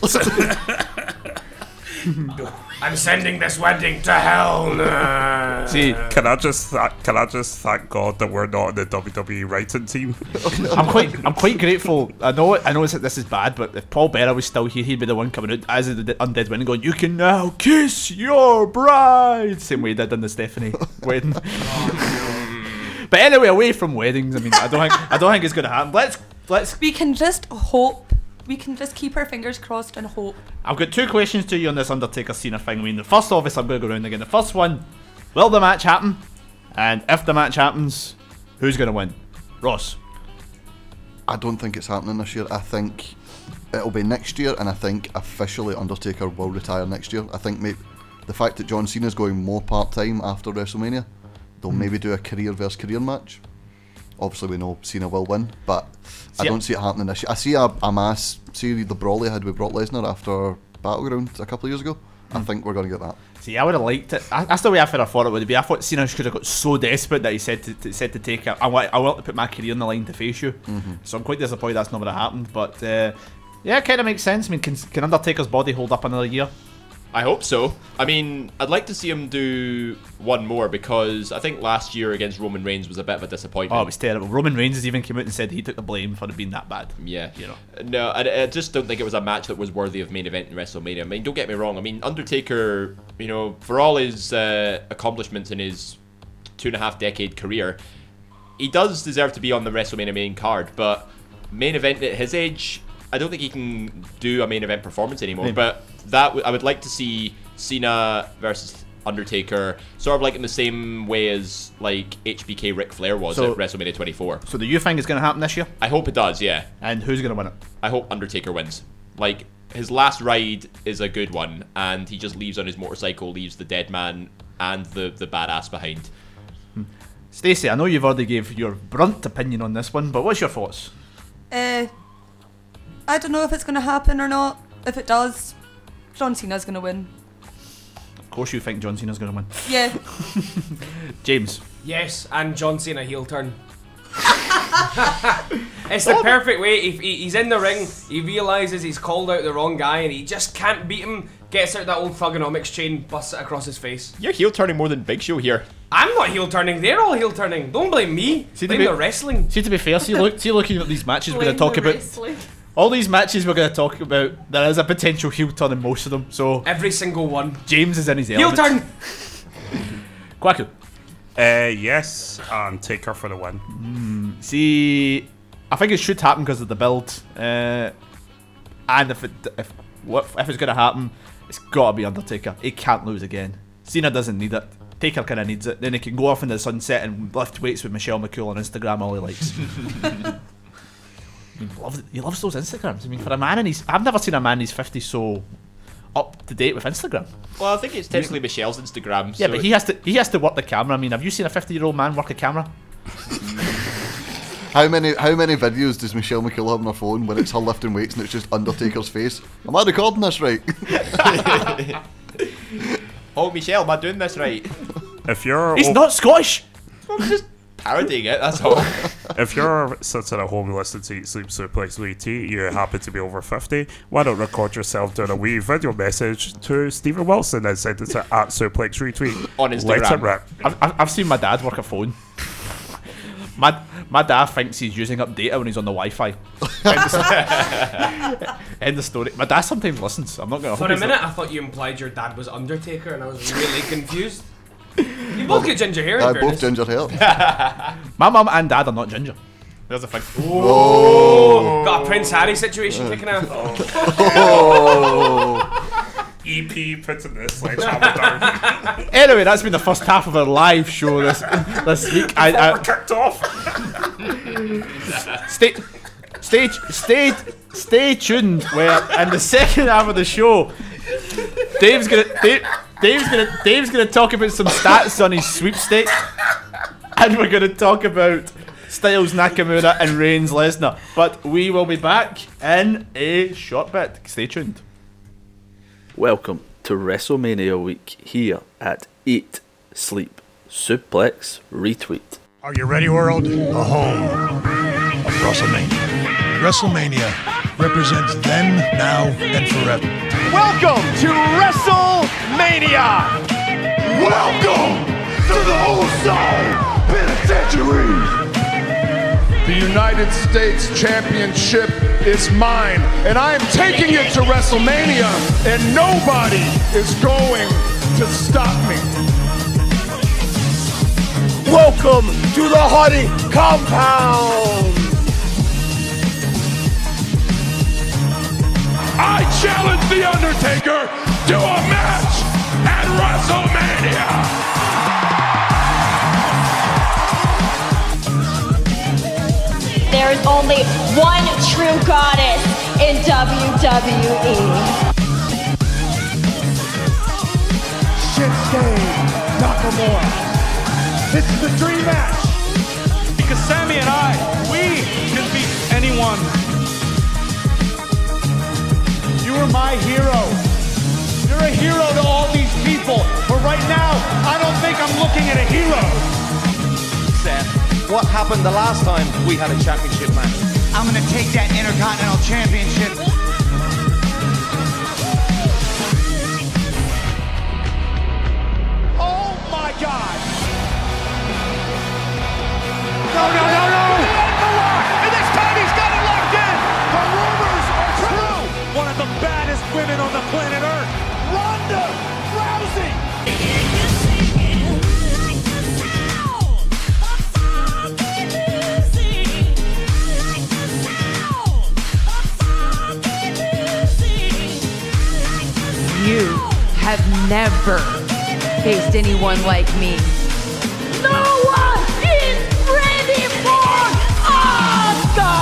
I'm sending this wedding to hell. Nah. see, Can I just th- can I just thank God that we're not in the WWE writing team? I'm quite I'm quite grateful. I know I know it's, this is bad, but if Paul Bearer was still here, he'd be the one coming out as the undead winning, going, "You can now kiss your bride," same way he did in the Stephanie wedding. but anyway, away from weddings, I mean, I don't think I don't think it's going to happen. Let's let's We can just hope. We can just keep our fingers crossed and hope. I've got two questions to you on this Undertaker Cena thing. I mean, the first, obviously, I'm going to go around again. The first one, will the match happen? And if the match happens, who's going to win? Ross. I don't think it's happening this year. I think it'll be next year, and I think officially Undertaker will retire next year. I think maybe the fact that John Cena's going more part time after WrestleMania, they'll Hmm. maybe do a career versus career match. Obviously, we know Cena will win, but I don't see it happening this year. I see a, a mass, see the brawl he had with Brock Lesnar after Battleground a couple of years ago. I Hmm. think we're going to get that. See, I would have liked it. I, that's the way I thought I thought it would be. I thought Cena could have got so desperate that he said to, to said to take it. I want, I want to put my career in the line to face you. So I'm quite disappointed that's not what happened. But uh, yeah, it kind of makes sense. I mean, can, can Undertaker's body hold up another year? I hope so. I mean, I'd like to see him do one more because I think last year against Roman Reigns was a bit of a disappointment. Oh, it was terrible. Roman Reigns has even came out and said he took the blame for it being that bad. Yeah, You know. No, I, I just don't think it was a match that was worthy of main event in WrestleMania. I mean, don't get me wrong. I mean, Undertaker, you know, for all his uh, accomplishments in his two and a half decade career, he does deserve to be on the WrestleMania main card. But main event at his age, I don't think he can do a main event performance anymore. Maybe. But that w- I would like to see Cena versus Undertaker, sort of like in the same way as like HBK Ric Flair was So- at WrestleMania 24. So do you think it's going to happen this year? I hope it does. Yeah, And who's going to win it? I hope Undertaker wins. Like his last ride is a good one, and he just leaves on his motorcycle, leaves the dead man and the the badass behind. Stacey, I know you've already gave your brunt opinion on this one, but what's your thoughts? Uh, I don't know if it's going to happen or not. If it does, John Cena's going to win. Of course you think John Cena's going to win. Yeah. James, Yes, and John Cena heel turn. it's the perfect way. If he, he's in the ring, he realizes he's called out the wrong guy, and he just can't beat him. Gets out that old thuganomics chain, busts it across his face. You're heel turning more than Big Show here. I'm not heel turning. They're all heel turning. Don't blame me. See, blame to be- the wrestling. see to be fair, see, look, see looking at these matches we're going to talk about. All these matches we're going to talk about, there is a potential heel turn in most of them. So Every single one. James is in his Heel element. turn. Quacko. Uh, yes, and Taker for the win. See, I think it should happen because of the build, uh, and if it if what if it's going to happen, it's got to be Undertaker. He can't lose again. Cena doesn't need it. Taker kind of needs it. Then he can go off in the sunset and lift weights with Michelle McCool on Instagram all he likes. he loves he loves those Instagrams. I mean, for a man in his, I've never seen a man in his fifties so up to date with Instagram. Well, I think it's technically Michelle's Instagram. Yeah, so but he has to he has to work the camera. I mean, have you seen a fifty year old man work a camera? How many how many videos does Michelle McCool have on her phone when it's her lifting weights and it's just Undertaker's face? Am I recording this right? Oh, Michelle, am I doing this right? If you're He's o- not Scottish. I'm just parodying it. That's all. if you're sitting at home listening to Eat Sleep Suplex VT, you happen to be over 50, why don't record yourself doing a wee video message to Stephen Wilson and send it to at Suplex Retweet On Let Instagram. it rip. I've, I've I've seen my dad work a phone. My my dad thinks he's using up data when he's on the Wi-Fi. End of sto- End of story. My dad sometimes listens. I'm not gonna. For a minute, I thought you implied your dad was Undertaker, and I was really confused. You both get ginger hair. In I both fairness. ginger hair. My mum and dad are not ginger. There's a thing. Oh. Got a Prince Harry situation kicking out. Oh, EP puts in this sledgehammer down. Anyway, that's been the first half of our live show this this week. I, We're kicked off. stay, stay, stay, stay tuned. Where in the second half of the show, Dave's gonna Dave, Dave's gonna Dave's gonna talk about some stats on his sweepstakes, and we're gonna talk about Styles Nakamura and Reigns Lesnar. But we will be back in a short bit. Stay tuned. Welcome to WrestleMania week here at Eat, Sleep, Suplex, Retweet. Are you ready, world? The home of WrestleMania. WrestleMania represents then, now, and forever. Welcome to WrestleMania! Welcome to the Old Penitentiary! The United States Championship is mine, and I am taking it to WrestleMania, and nobody is going to stop me. Welcome to the Hardy Compound! I challenge The Undertaker to a match at WrestleMania! There is only one true goddess in. WWE. Shinsuke Nakamura. This is the dream match. Because Sammy and I, we can beat anyone. You are my hero. You're a hero to all these people. But right now, I don't think I'm looking at a hero. Seth, what happened the last time we had a championship match? I'm gonna take that Intercontinental Championship. Oh my God! No, no, no, no! Have never faced anyone like me. No one is ready for Asuka!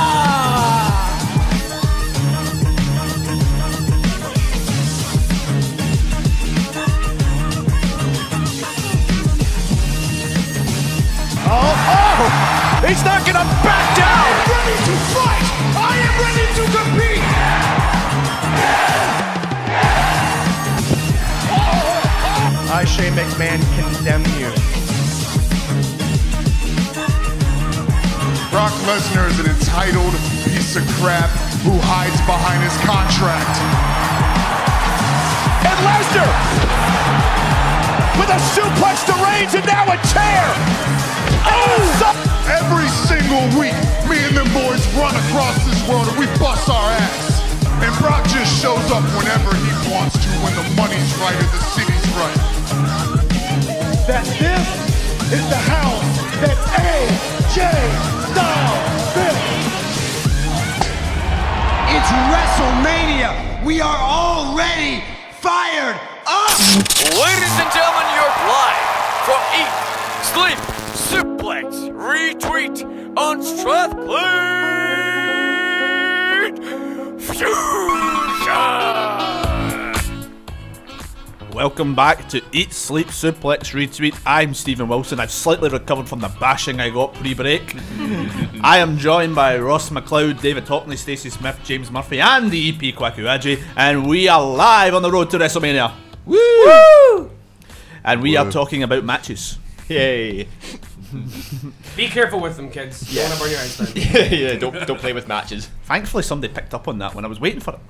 Oh, oh! He's not gonna I, Shane McMahon, condemn you. Brock Lesnar is an entitled piece of crap who hides behind his contract. And Lesnar! With a suplex to Reigns and now a chair! Oh! Every single week, me and them boys run across this world and we bust our ass. And Brock just shows up whenever he wants to when the money's right and the city's right. That this is the house that AJ Styles built! It's WrestleMania. We are already fired up. Ladies and gentlemen, you're live from Eat, Sleep, Suplex, Retweet, on Strathclyde Fusion! Welcome back to Eat, Sleep, Suplex, Retweet. I'm Stephen Wilson. I've slightly recovered from the bashing I got pre-break. I am joined by Ross McLeod, David Hockney, Stacey Smith, James Murphy, and the EP Kwakuaji, and we are live on the road to WrestleMania. Woo! And we are talking about matches. Yay. Be careful with them, kids. You Yeah. want to burn your eyes down. yeah, don't don't play with matches. Thankfully, somebody picked up on that when I was waiting for it.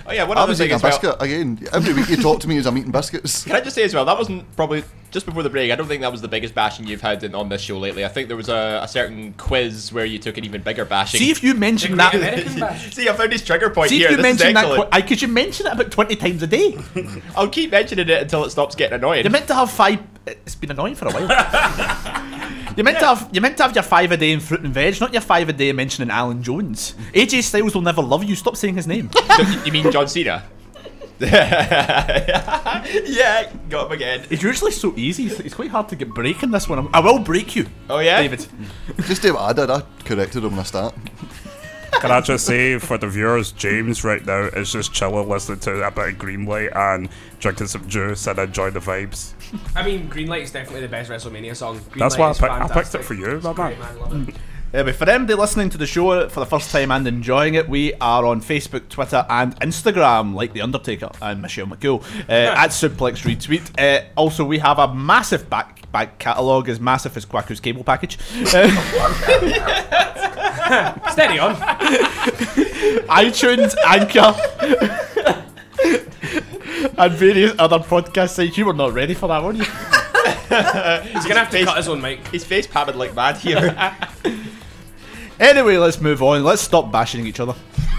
Oh yeah, one I other was thing eating a as well. biscuit again. Every week you talk to me as I'm eating biscuits. Can I just say as well, that wasn't probably just before the break. I don't think that was the biggest bashing you've had in, on this show lately. I think there was a, a certain quiz where you took an even bigger bashing. See if you mention that. American Bash. See, I found his trigger point See here. if you this is mention that. excellent. Qu- I could you mention it about twenty times a day. I'll keep mentioning it until it stops getting annoying. You're meant to have five. It's been annoying for a while. You're meant to have. You're meant to have your five a day in fruit and veg, not your five a day mentioning Alan Jones. AJ Styles will never love you. Stop saying his name. you mean John Cena? yeah, got him again. It's usually so easy. It's, it's quite hard to get breaking this one. I will break you. Oh yeah, David. Just do what I did. I corrected him when I start. Can I just say for the viewers, James right now is just chilling, listening to a bit of Greenlight and drinking some juice and enjoying the vibes. I mean, Greenlight is definitely the best WrestleMania song. Greenlight That's why I, pick, I picked it for you, my man. man. Anyway, for anybody listening to the show for the first time and enjoying it, we are on Facebook, Twitter, and Instagram, like The Undertaker and Michelle McCool, uh, at Suplex Retweet. Uh, also, we have a massive back back catalogue, as massive as Quacko's cable package. Uh, Steady on. iTunes, Anchor, and various other podcast sites. You were not ready for that, were you? He's gonna have to cut his own mic. His face palmed like mad here. Anyway, let's move on. Let's stop bashing each other.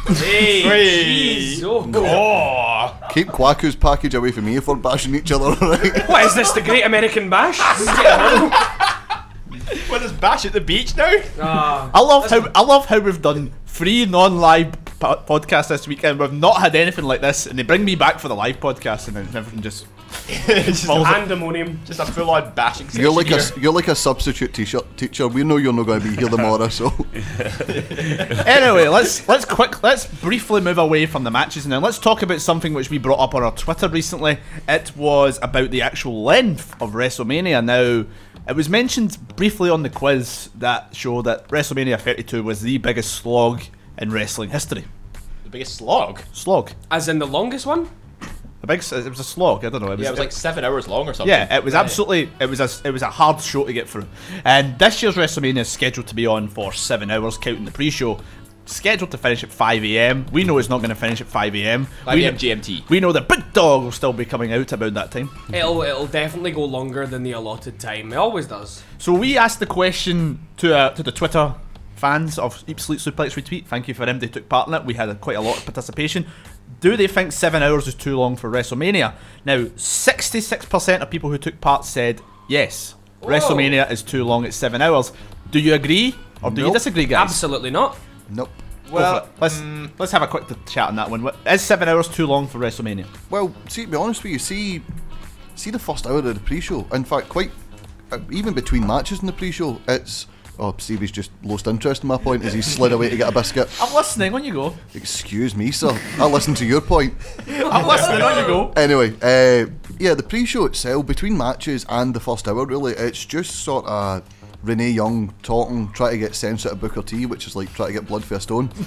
Hey, Hey. jeez. Oh, God. Keep Quacko's package away from me if we're bashing each other, alright? What is this, the Great American Bash? This is what is bash at the beach now? Ah. I love how I love how we've done three non-live po- podcasts this weekend. we've not had anything like this. And they bring me back for the live podcast, and then everything just Just falls. Pandemonium. Just a full-on bashing section You're like here. a you're like a substitute t-shirt teacher. We know you're not going to be here tomorrow, so anyway, let's let's quick let's briefly move away from the matches now. Let's talk about something which we brought up on our Twitter recently. It was about the actual length of WrestleMania. Now, it was mentioned briefly on the quiz that show that WrestleMania 32 was the biggest slog in wrestling history. the biggest slog. Slog. As in the longest one? A big. It was a slog. I don't know. It was, Yeah, it was like seven hours long or something. Yeah, it was absolutely it was a it was a hard show to get through. And this year's WrestleMania is scheduled to be on for seven hours, counting the pre-show. Scheduled to finish at 5 a.m. We know it's not going to finish at 5 a.m. 5 we a.m. GMT. We know the big dog will still be coming out about that time. It'll it'll definitely go longer than the allotted time. It always does. So we asked the question to uh, to the Twitter fans of Eat Sleep Suplex Retweet. Thank you for them. They took part in it. We had a, quite a lot of participation. Do they think seven hours is too long for WrestleMania? Now, 66% of people who took part said yes. WrestleMania is too long. It's seven hours. Do you agree or do you disagree, guys? Absolutely not. nope. Well, let's let's have a quick chat on that one. Is seven hours too long for WrestleMania? Well, see, to be honest with you, see, see the first hour of the pre-show. In fact, quite uh, even between matches in the pre-show, it's. Oh, Stevie's just lost interest in my point as he slid away to get a biscuit. I'm listening. On you go. Excuse me, sir. I'll listen to your point. I'm listening. On you go. Anyway, uh, yeah, the pre-show itself, between matches and the first hour, really, it's just sort of Renee Young talking, trying to get sense out of Booker T, which is like trying to get blood for a stone.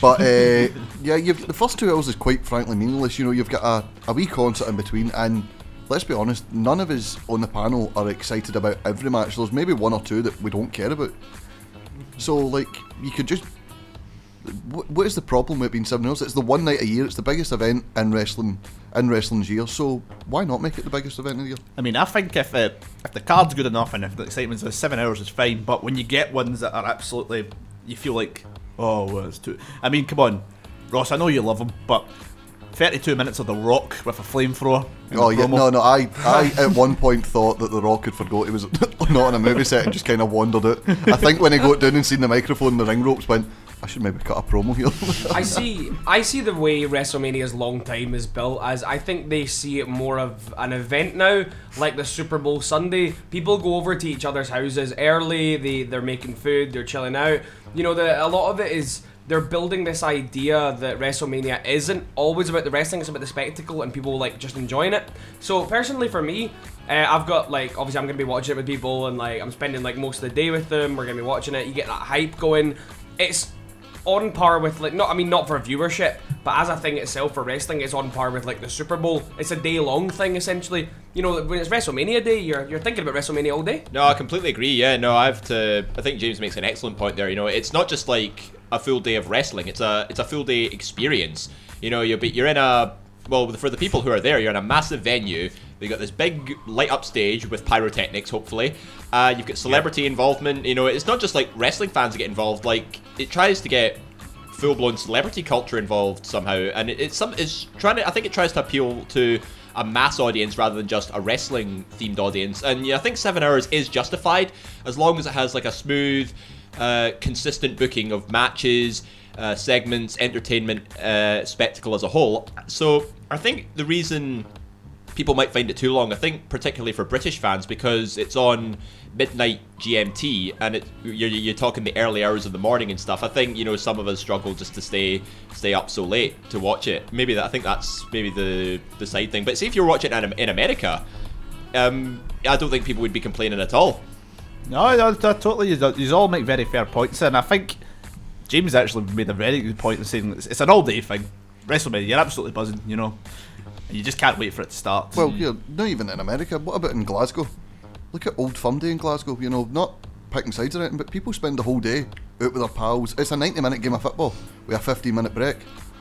But uh, yeah, you've, the first two hours is quite frankly meaningless. You know, you've got a, a wee concert in between, and let's be honest, none of us on the panel are excited about every match. There's maybe one or two that we don't care about. So, like, you could just. What, what is the problem with it being seven hours? It's the one night a year. It's the biggest event in wrestling in wrestling's year. So why not make it the biggest event of the year? I mean, I think if uh, if the card's good enough and if the excitement's uh, seven hours is fine. But when you get ones that are absolutely, you feel like, oh, well, it's too. I mean, come on, Ross. I know you love them, but 32 minutes of The Rock with a flamethrower. Oh the yeah, no, no. I, I at one point thought that the Rock had forgot he was not on a movie set and just kind of wandered it. I think when he got down and seen the microphone, and the ring ropes went. I should maybe cut a promo here. I see. I see the way WrestleMania's long time is built as I think they see it more of an event now, like the Super Bowl Sunday. People go over to each other's houses early. They they're making food. They're chilling out. You know, the, a lot of it is they're building this idea that WrestleMania isn't always about the wrestling. It's about the spectacle and people like just enjoying it. So personally, for me. Uh, I've got like obviously I'm gonna be watching it with people and like I'm spending like most of the day with them. We're gonna be watching it. You get that hype going. It's on par with like not I mean not for viewership, but as a thing itself for wrestling, it's on par with like the Super Bowl. It's a day long thing essentially. You know, when it's WrestleMania day, you're you're thinking about WrestleMania all day. No, I completely agree. Yeah, no, I have to. I think James makes an excellent point there. You know, it's not just like a full day of wrestling. It's a it's a full day experience. You know, you're you're in a well for the people who are there, you're in a massive venue. They got this big light up stage with pyrotechnics, hopefully. Uh, you've got celebrity involvement. You know, it's not just like wrestling fans get involved. Like it tries to get full blown celebrity culture involved somehow, and it, it's some it's trying to. I think it tries to appeal to a mass audience rather than just a wrestling themed audience. And yeah, I think seven hours is justified as long as it has like a smooth, uh, consistent booking of matches. Uh, segments, entertainment, uh, spectacle as a whole. So I think the reason people might find it too long. I think particularly for British fans because it's on midnight GMT and it you're, you're talking the early hours of the morning and stuff. I think you know some of us struggle just to stay stay up so late to watch it. Maybe that I think that's maybe the the side thing. But see if you're watching in, in America, um, I don't think people would be complaining at all. No, no, totally. You, all make very fair points, and I think James actually made a very good point in saying it's, it's an all-day thing. WrestleMania, you're absolutely buzzing, you know. And you just can't wait for it to start. well, yeah, not even in America. What about in Glasgow? Look at Old Firm Day in Glasgow. You know, not picking sides or anything, but people spend the whole day out with their pals. It's a 90-minute game of football with a 15-minute break.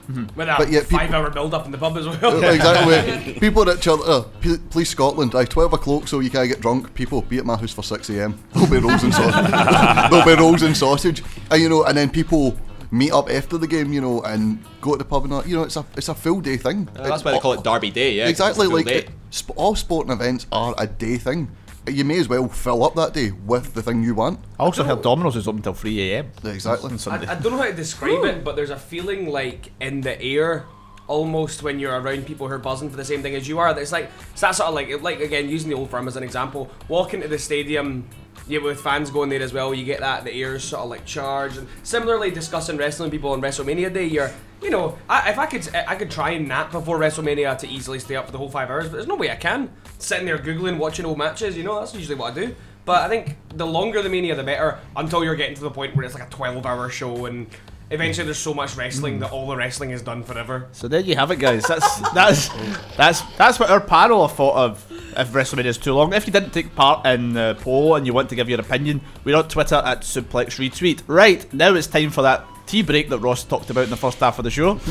With a But yet people- five hour build up in the pub as well. Exactly. people at Chil- uh, P- Police Scotland, aye, 12 o'clock so you can't get drunk. People be at my house for 6 a.m. There'll be rolls and sausage. There'll be rolls and sausage. And, you know, and then people meet up after the game, you know, and go to the pub and all. You know, it's a it's a full day thing. Uh, that's It's why they call it Derby Day. Yeah, 'cause it's a exactly. Like it, sp- all sporting events are a day thing. You may as well fill up that day with the thing you want. I also heard Domino's is open until 3 a.m. Exactly. I, I don't know how to describe it, but there's a feeling like in the air, almost when you're around people who are buzzing for the same thing as you are. It's like it's that sort of like like again using the old firm as an example. Walking to the stadium, yeah, with fans going there as well, you get that the air's sort of like charged. And similarly, discussing wrestling people on WrestleMania day, you're you know, I, if I could I could try and nap before WrestleMania to easily stay up for the whole five hours, but there's no way I can. Sitting there googling, watching old matches, you know, that's usually what I do. But I think the longer the mania, the better. Until you're getting to the point where it's like a 12-hour show, and eventually there's so much wrestling that all the wrestling is done forever. So there you have it, guys. That's that's that's that's what our panel have thought of if WrestleMania is too long. If you didn't take part in the poll and you want to give your opinion, we're on Twitter at Suplex Retweet. Right now, it's time for that tea break that Ross talked about in the first half of the show.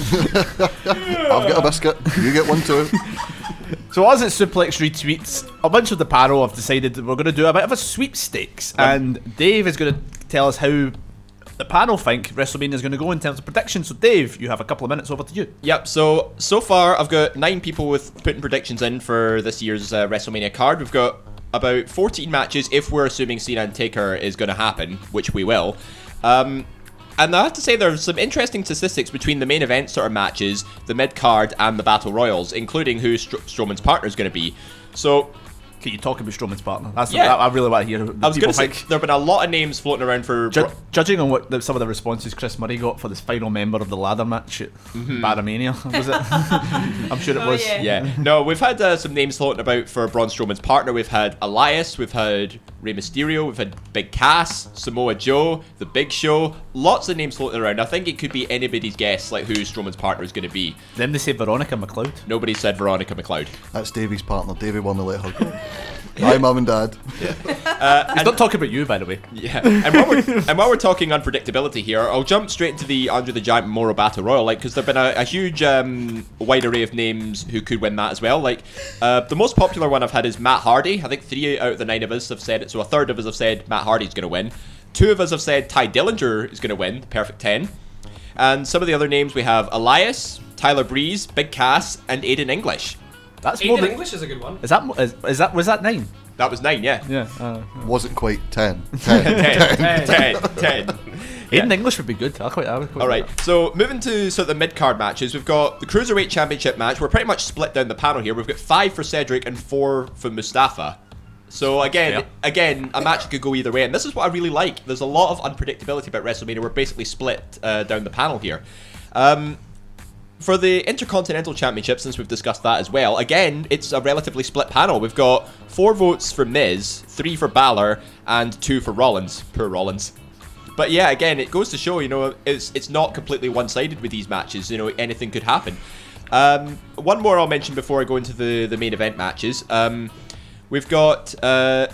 I've got a biscuit. You get one too. So as it Suplex retweets, a bunch of the panel have decided that we're going to do a bit of a sweepstakes, and Dave is going to tell us how the panel think WrestleMania is going to go in terms of predictions. So Dave, you have a couple of minutes over to you. Yep. So so far, I've got nine people with putting predictions in for this year's uh, WrestleMania card. We've got about 14 matches if we're assuming Cena and Taker is going to happen, which we will. Um, and I have to say there are some interesting statistics between the main event sort of matches, the mid card, and the battle royals, including who Str- Strowman's partner is going to be. So Can you talk about Strowman's partner? That's Yeah. I, I really want to hear. What I was going to say think. there have been a lot of names floating around for. Ju- judging on what the, some of the responses Chris Murray got for this final member of the ladder match at Mhm. Baramania, was it? I'm sure it was. yeah. No, we've had uh, some names floating about for Braun Strowman's partner. We've had Elias, we've had Rey Mysterio, we've had Big Cass, Samoa Joe, The Big Show. Lots of names floating around. I think it could be anybody's guess, like who Strowman's partner is going to be. Then they say Veronica McLeod. Nobody said Veronica McLeod. That's Davey's partner. Davey won the let her go. Hi, mum and dad. Uh, He's not talking about you, by the way. Yeah, and while, we're, and while we're talking unpredictability here, I'll jump straight into the Andre the Giant Memorial Battle Royal, like because there've been a, a huge um, wide array of names who could win that as well. Like uh, the most popular one I've had is Matt Hardy. I think three out of the nine of us have said it, so a third of us have said Matt Hardy's going to win. Two of us have said Tye Dillinger is going to win, the perfect ten. And some of the other names we have Elias, Tyler Breeze, Big Cass, and Aiden English. That's Aiden English is a good one. Is that mo- is, is that was that nine? That was nine, yeah. Yeah. Uh, Wasn't quite 10. 10. ten, ten, ten. Aiden English would be good. I quite. I would quite All like right, so moving to sort of the mid card matches, we've got the cruiserweight championship match. We're pretty much split down the panel here. We've got five for Cedric and four for Mustafa. So again, Yeah. again, a match could go either way, and this is what I really like. There's a lot of unpredictability about WrestleMania. We're basically split uh, down the panel here. Um, for the Intercontinental Championship, since we've discussed that as well, again, it's a relatively split panel. We've got four votes for Miz, three for Balor, and two for Rollins. Poor Rollins. But yeah, again, it goes to show, you know, it's it's not completely one-sided with these matches. You know, anything could happen. Um, one more I'll mention before I go into the the main event matches. Um, we've got uh,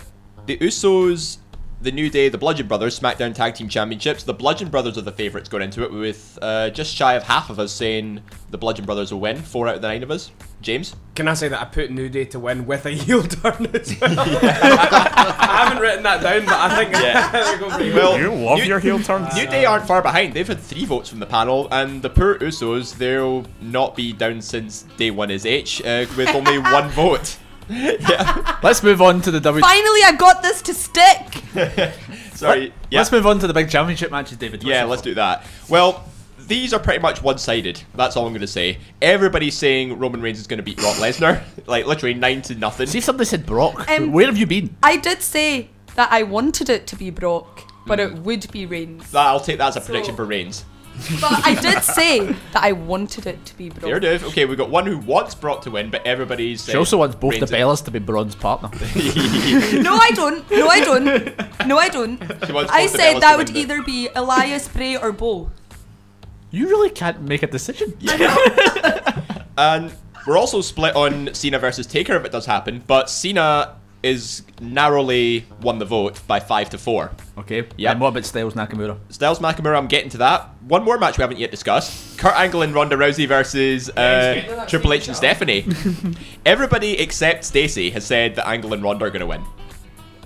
the Usos, the New Day, the Bludgeon Brothers, SmackDown Tag Team Championships. The Bludgeon Brothers are the favourites going into it, with uh, just shy of half of us saying the Bludgeon Brothers will win. Four out of the nine of us. James. Can I say that I put New Day to win with a heel turn as well? I haven't written that down, but I think Yeah. they're going Well, You love New- your heel turns. New Day aren't far behind. They've had three votes from the panel, and the poor Usos, they'll not be down since day one is H, uh, with only one vote. yeah. Let's move on to the W. Finally, I got this to stick. Sorry. Yeah. Let's move on to the big championship matches, David. Yeah, let's do that. Well, these are pretty much one-sided. That's all I'm going to say. Everybody's saying Roman Reigns is going to beat Brock Lesnar, like literally nine to nothing. See if somebody said Brock. Um, Where have you been? I did say that I wanted it to be Brock, but Mm. it would be Reigns. That- I'll take that as a prediction for Reigns. But I did say that I wanted it to be Brock. Fair enough. Okay, we've got one who wants Brock to win, but everybody's. She also uh, wants both Reigns the Bellas to be Braun's partner. No, I don't. No, I don't. No, I don't. She wants I both the said Bellas that to would win the- either be Elias, Bray, or both. You really can't make a decision. And we're also split on Cena versus Taker if it does happen, but Cena is narrowly won the vote by five to four. Okay. Yeah. And what about Styles Nakamura? Styles Nakamura, I'm getting to that. One more match we haven't yet discussed: Kurt Angle and Ronda Rousey versus uh, Triple H and. Stephanie. Everybody except Stacey has said that Angle and Ronda are going to win.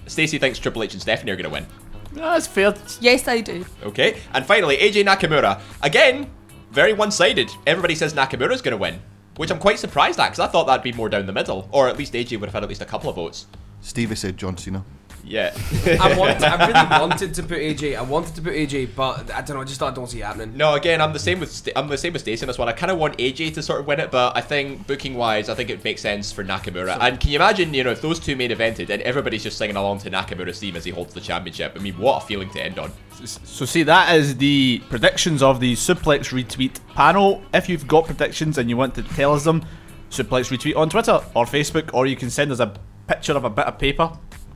Stacey thinks Triple H and Stephanie are going to win. That's fair. Yes, I do. Okay, and finally AJ Nakamura. Again, very one-sided. Everybody says Nakamura's going to win, which I'm quite surprised at because I thought that'd be more down the middle, or at least AJ would have had at least a couple of votes. Stevie said John Cena. Yeah. I want. I really wanted to put AJ. I wanted to put AJ, but I don't know. I just thought I don't see it happening. No, again, I'm the same with Sta- I'm the same with Stacey on this one. I kind of want AJ to sort of win it, but I think booking wise, I think it makes sense for Nakamura. and can you imagine, you know, if those two main evented and everybody's just singing along to Nakamura's theme as he holds the championship? I mean, what a feeling to end on. So see, that is the predictions of the Suplex Retweet panel. If you've got predictions and you want to tell us them, Suplex Retweet on Twitter or Facebook, or you can send us a picture of a bit of paper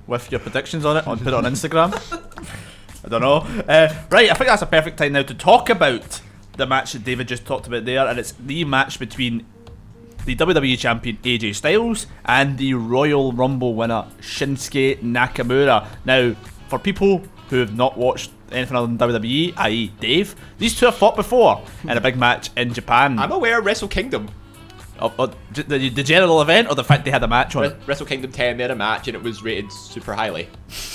with your predictions on it and put it on Instagram. I don't know. Uh, right, I think that's a perfect time now to talk about the match that David just talked about there, and it's the match between the WWE champion AJ Styles and the Royal Rumble winner Shinsuke Nakamura. Now, for people who have not watched anything other than WWE, i.e., Dave, these two have fought before in a big match in Japan. I'm aware of Wrestle Kingdom. Of- of the, the, the general event or the fact they had a match on Re- it? Wrestle Kingdom 10, they had a match and it was rated super highly.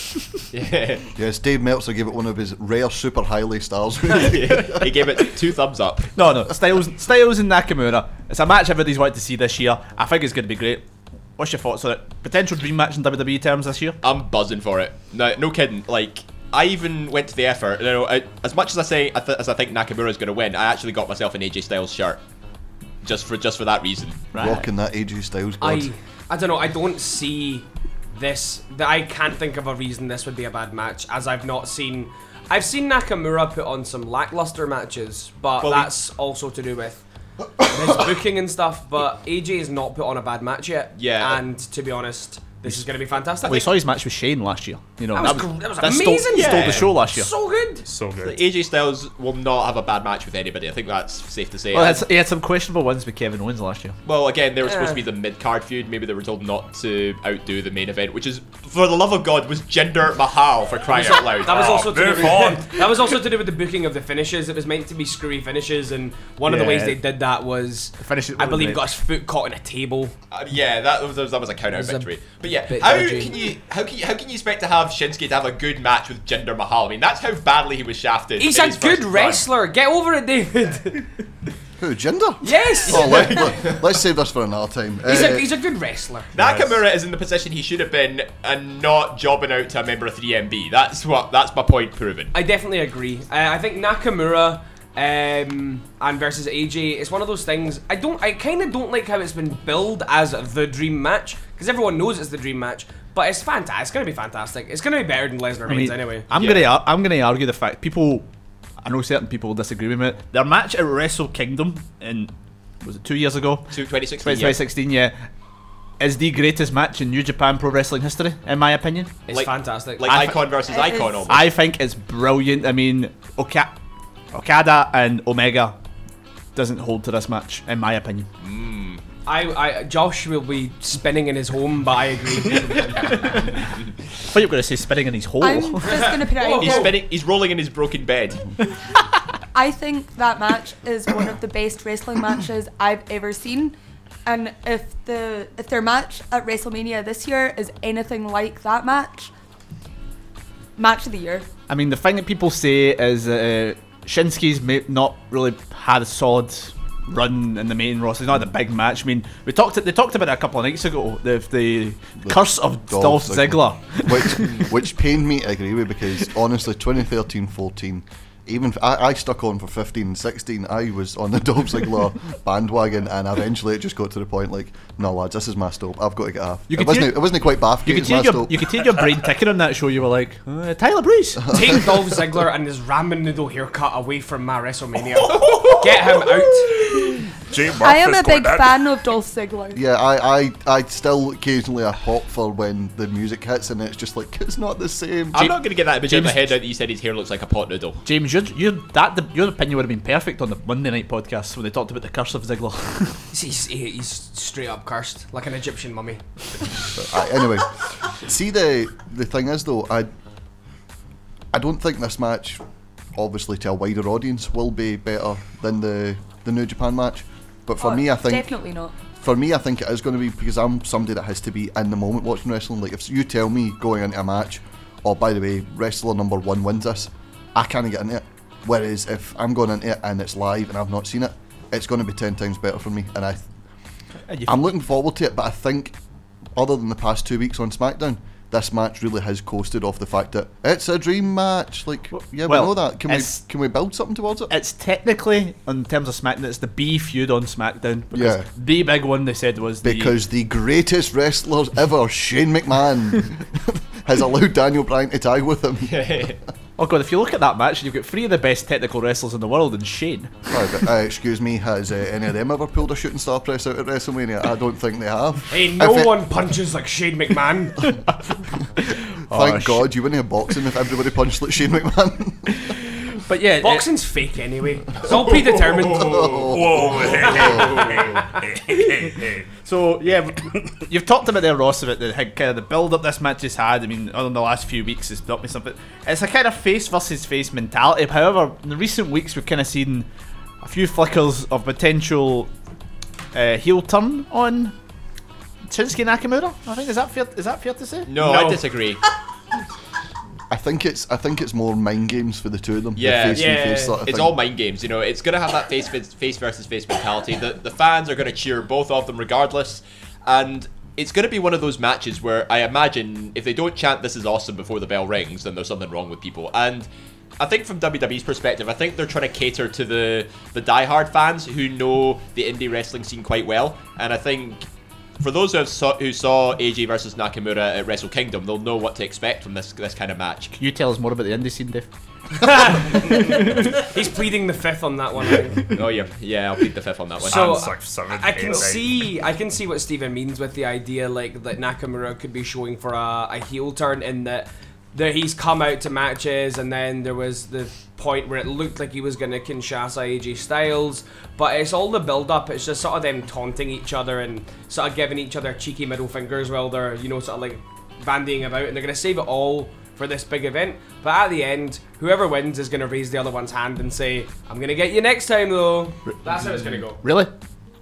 yeah. Yes, Dave Meltzer gave it one of his rare super highly stars. he gave it two thumbs up. No, no, Styles, Styles and Nakamura. It's a match everybody's wanted to see this year. I think it's going to be great. What's your thoughts on it? Potential dream match in WWE terms this year? I'm buzzing for it. No, no kidding. Like, I even went to the effort. You know, I, as much as I say I th- as I think Nakamura is going to win, I actually got myself an AJ Styles shirt, just for just for that reason. Rocking that AJ Styles blood. I I don't know. I don't see this. That I can't think of a reason this would be a bad match, as I've not seen. I've seen Nakamura put on some lackluster matches, but Well, he- that's also to do with his booking and stuff. But AJ has not put on a bad match yet. Yeah. And to be honest, this is going to be fantastic. Well, we saw his match with Shane last year. You know, That was gr- that was stole- amazing. Stole, Yeah. the show last year. so good. So good. AJ Styles will not have a bad match with anybody. I think that's safe to say. Well, he had some questionable ones with Kevin Owens last year. Well, again, they were supposed to be the mid card feud. Maybe they were told not to outdo the main event, which is, for the love of God, was Jinder Mahal for crying out loud. That was Oh, also to do with, on. that was also to do with the booking of the finishes. It was meant to be screwy finishes, and one of the ways they did that was, finishes I believe, great. got his foot caught in a table. Uh, yeah, that was that was a count out was a victory. But yeah, how dodgy. can you how can you how can you expect to have Shinsuke to have a good match with Jinder Mahal? I mean, that's how badly he was shafted. He's in a good first run. wrestler. Get over it, David. Who, Jinder? yes. Oh, let, let, us save this for another time. He's Uh, a he's a good wrestler. Nakamura is in the position he should have been and not jobbing out to a member of 3MB. That's what that's my point proven. I definitely agree. Uh, I think Nakamura um, and versus AJ, it's one of those things. I don't. I kind of don't like how it's been billed as the dream match because everyone knows it's the dream match. But it's fantastic. It's gonna be fantastic. It's gonna be better than Lesnar I Reigns mean, anyway. I'm Yeah. gonna I'm gonna argue the fact people. I know certain people will disagree with me. Their match at Wrestle Kingdom in was it two years ago? To 2016. 2016, yeah, is the greatest match in New Japan Pro Wrestling history, in my opinion. It's like- fantastic. Like I- icon versus It icon is- almost. I think it's brilliant. I mean, Oka- Okada and Omega doesn't hold to this match, in my opinion. Mm. I, I, Josh will be spinning in his home, but I agree. I thought you were going to say spinning in his hole. I'm just gonna put it out He's here. spinning. He's rolling in his broken bed. I think that match is one of the best wrestling matches I've ever seen. And if the if their match at WrestleMania this year is anything like that match, match of the year. I mean, the thing that people say is that uh, Shinsuke's ma- not really had a solid run in the main roster. He's not had a big match. I mean, we talked. They talked about it a couple of nights ago. The, the, curse of Dolph, Ziggler. which which pained me I agree with because honestly 2013 14 even I stuck on for 15 and 16 I was on the Dolph Ziggler bandwagon and eventually it just got to the point like no lads this is my stop I've got to get off You it could wasn't hear- it wasn't quite Bathgate You could it's hear your you could hear your brain ticking on that show. You were like uh, Tyler Breeze. Take Dolph Ziggler and his ramen noodle haircut away from my WrestleMania. Get him out. Jay I am a big fan of Dolph Ziggler. yeah I, I I still occasionally I pop for when the music hits and it's just like it's not the same I'm not going to get that image in my James- head now that you said his hair looks like a pot noodle. James, your, your that your opinion would have been perfect on the Monday night podcast when they talked about the curse of Ziggler. He's, he's straight up cursed, like an Egyptian mummy. Uh, anyway, see the the thing is though, I I don't think this match, obviously to a wider audience, will be better than the the New Japan match. But for Oh, me, I think definitely not. for me, I think it is going to be because I'm somebody that has to be in the moment watching wrestling. Like if you tell me going into a match, oh by the way, wrestler number one wins this, I can't get into it. Whereas if I'm going into it and it's live and I've not seen it, it's going to be ten times better for me. And I, I'm looking forward to it. But I think, other than the past two weeks on SmackDown, this match really has coasted off the fact that it's a dream match. Like, yeah, well, we know that. Can we can we build something towards it? it's technically, in terms of SmackDown, it's the B feud on SmackDown. Yeah. The big one they said was Because the greatest wrestler ever, Shane McMahon, has allowed Daniel Bryan to tag with him. Oh god, if you look at that match, you've got three of the best technical wrestlers in the world and Shane. Sorry, but, uh, excuse me, has uh, any of them ever pulled a shooting star press out at WrestleMania? I don't think they have. Hey, no If it- one punches like Shane McMahon. Thank Oh, sh- God you wouldn't have boxing if everybody punched like Shane McMahon. But yeah, Boxing's fake anyway. It's all predetermined. Whoa. So yeah, you've talked about their roster, about the kind of the build up this match has had. I mean, other the last few weeks, it's not me something. It's a kind of face versus face mentality. However, in the recent weeks, we've kind of seen a few flickers of potential uh, heel turn on Shinsuke Nakamura. I think is that fair? Is that fair to say? No, I disagree. I think it's I think it's more mind games for the two of them. the Yeah, face yeah. face sort of It's thing. all mind games, you know. It's gonna have that face face versus face mentality. The the fans are gonna cheer both of them regardless, and it's gonna be one of those matches where I imagine if they don't chant "This is awesome" before the bell rings, then there's something wrong with people. And I think from WWE's perspective, I think they're trying to cater to the the diehard fans who know the indie wrestling scene quite well, and I think for those who have saw, who saw AJ versus Nakamura at Wrestle Kingdom, they'll know what to expect from this this kind of match. Can you tell us more about the indie scene, Dave? He's pleading the fifth on that one. I think. oh yeah, yeah, I'll plead the fifth on that one. So I'm like seven, I can eight, see, I can see what Steven means with the idea, like that Nakamura could be showing for a, a heel turn in that that he's come out to matches, and then there was the point where it looked like he was going to Kinshasa AJ Styles, but it's all the build up. It's just sort of them taunting each other and sort of giving each other cheeky middle fingers while they're you know sort of like bandying about, and they're going to save it all for this big event. But at the end, whoever wins is going to raise the other one's hand and say, "I'm going to get you next time, though." That's how it's going to go. Really?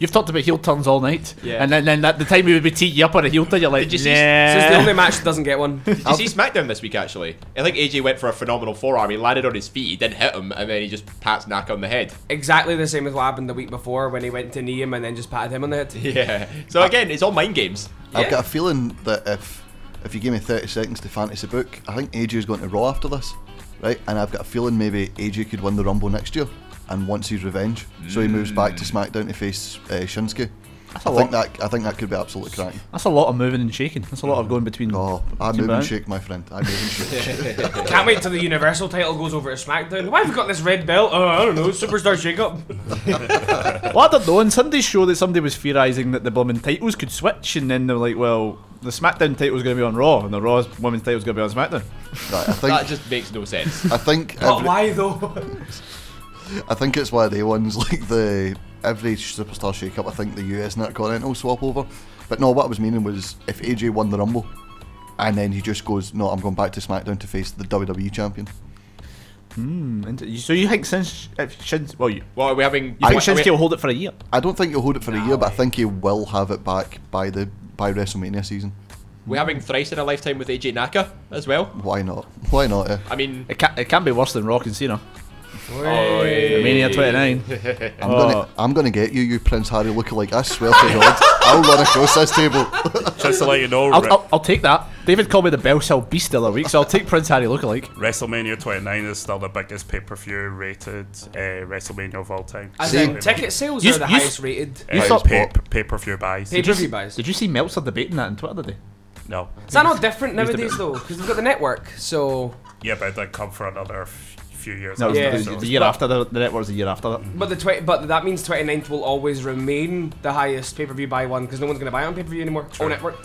You've talked about heel turns all night. Yeah. And then, then at the time we would be teeing you up on a heel turn, you're like, Did you see- nah. This is the only match that doesn't get one. Did you see SmackDown this week? Actually, I think AJ went for a phenomenal forearm. He landed on his feet. He didn't hit him, and then he just pats Naka on the head. Exactly the same as what happened the week before when he went to knee him and then just patted him on the head. Yeah. So again, it's all mind games. I've got a feeling that if if you give me 30 seconds to fantasy book, I think AJ is going to Raw after this, right? And I've got a feeling maybe AJ could win the Rumble next year and wants his revenge, so he moves back to SmackDown to face uh, Shinsuke. That's I a think lot. that I think that could be absolutely cracking. That's a lot of moving and shaking. That's a lot of going between. Oh, I between move and brands. shake, my friend. I move and shake. Can't wait till the Universal title goes over to SmackDown. Why have we got this red belt? Oh, I don't know. Superstar shake-up. well, I don't know. On Sunday's show, that somebody was theorising that the blooming titles could switch, and then they're like, well, the SmackDown title's going to be on Raw, and the Raw's women's title's going to be on SmackDown. Right, I think That just makes no sense. I think But every- why though? I think it's one of the ones like the every superstar shake up. I think the US and that continental swap over. But no, what I was meaning was if AJ won the Rumble, and then he just goes, no, I'm going back to SmackDown to face the WWE champion. Hmm. So you think since if Shins, well, you, Well, are we having? you think are we- Shinsuke will hold it for a year? I don't think he'll hold it for a year, but I think he will have it back by the by WrestleMania season. We're having thrice in a lifetime with AJ Naka as well. Why not? Why not? Eh? I mean, It can't, it can't be worse than Rock and Cena. Oi. Mania 29. I'm Oh. gonna I'm gonna get you, you Prince Harry lookalike. I swear to God, I'll run across this table. Just to let you know, I'll, Re- I'll, I'll take that. David called me the Bell Cell Beast the other week, so I'll take Prince Harry lookalike. WrestleMania 29 is still the biggest pay per view rated uh, WrestleMania of all time. As See- in, ticket sales You- are the you- highest rated. You Uh, thought- pay, pay per view buys. Pay per view buys. Did you see Meltzer debating that on Twitter today? No. Is that not different nowadays though? Because they've got the network. So, Yeah, but it did come for another f- few years. No, after, Yeah. so- the, the year after the, the network was the year after that. but the twi- but that means 29th will always remain the highest pay per view buy one because no one's gonna buy it on pay per view anymore. Oh, network.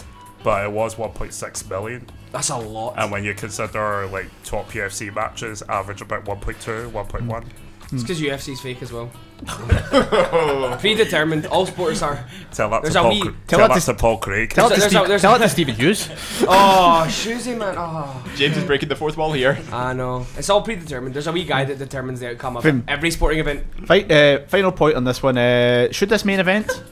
but it was 1.6 million. That's a lot. And when you consider like top UFC matches, average about 1.2, 1.1. It's because UFC's fake as well. Predetermined. All sports are. Tell that There's to a Paul, wee- Cra- Tell tell that that to- to Paul Craig. Tell it to There's Steve, a- tell it to Stephen Hughes. Oh, Shoesy man. Oh. James is breaking the fourth wall here. I know. It's all predetermined. There's a wee guy that determines the outcome of Finn. every sporting event. Fi- uh, final point on this one. Uh, should this main event?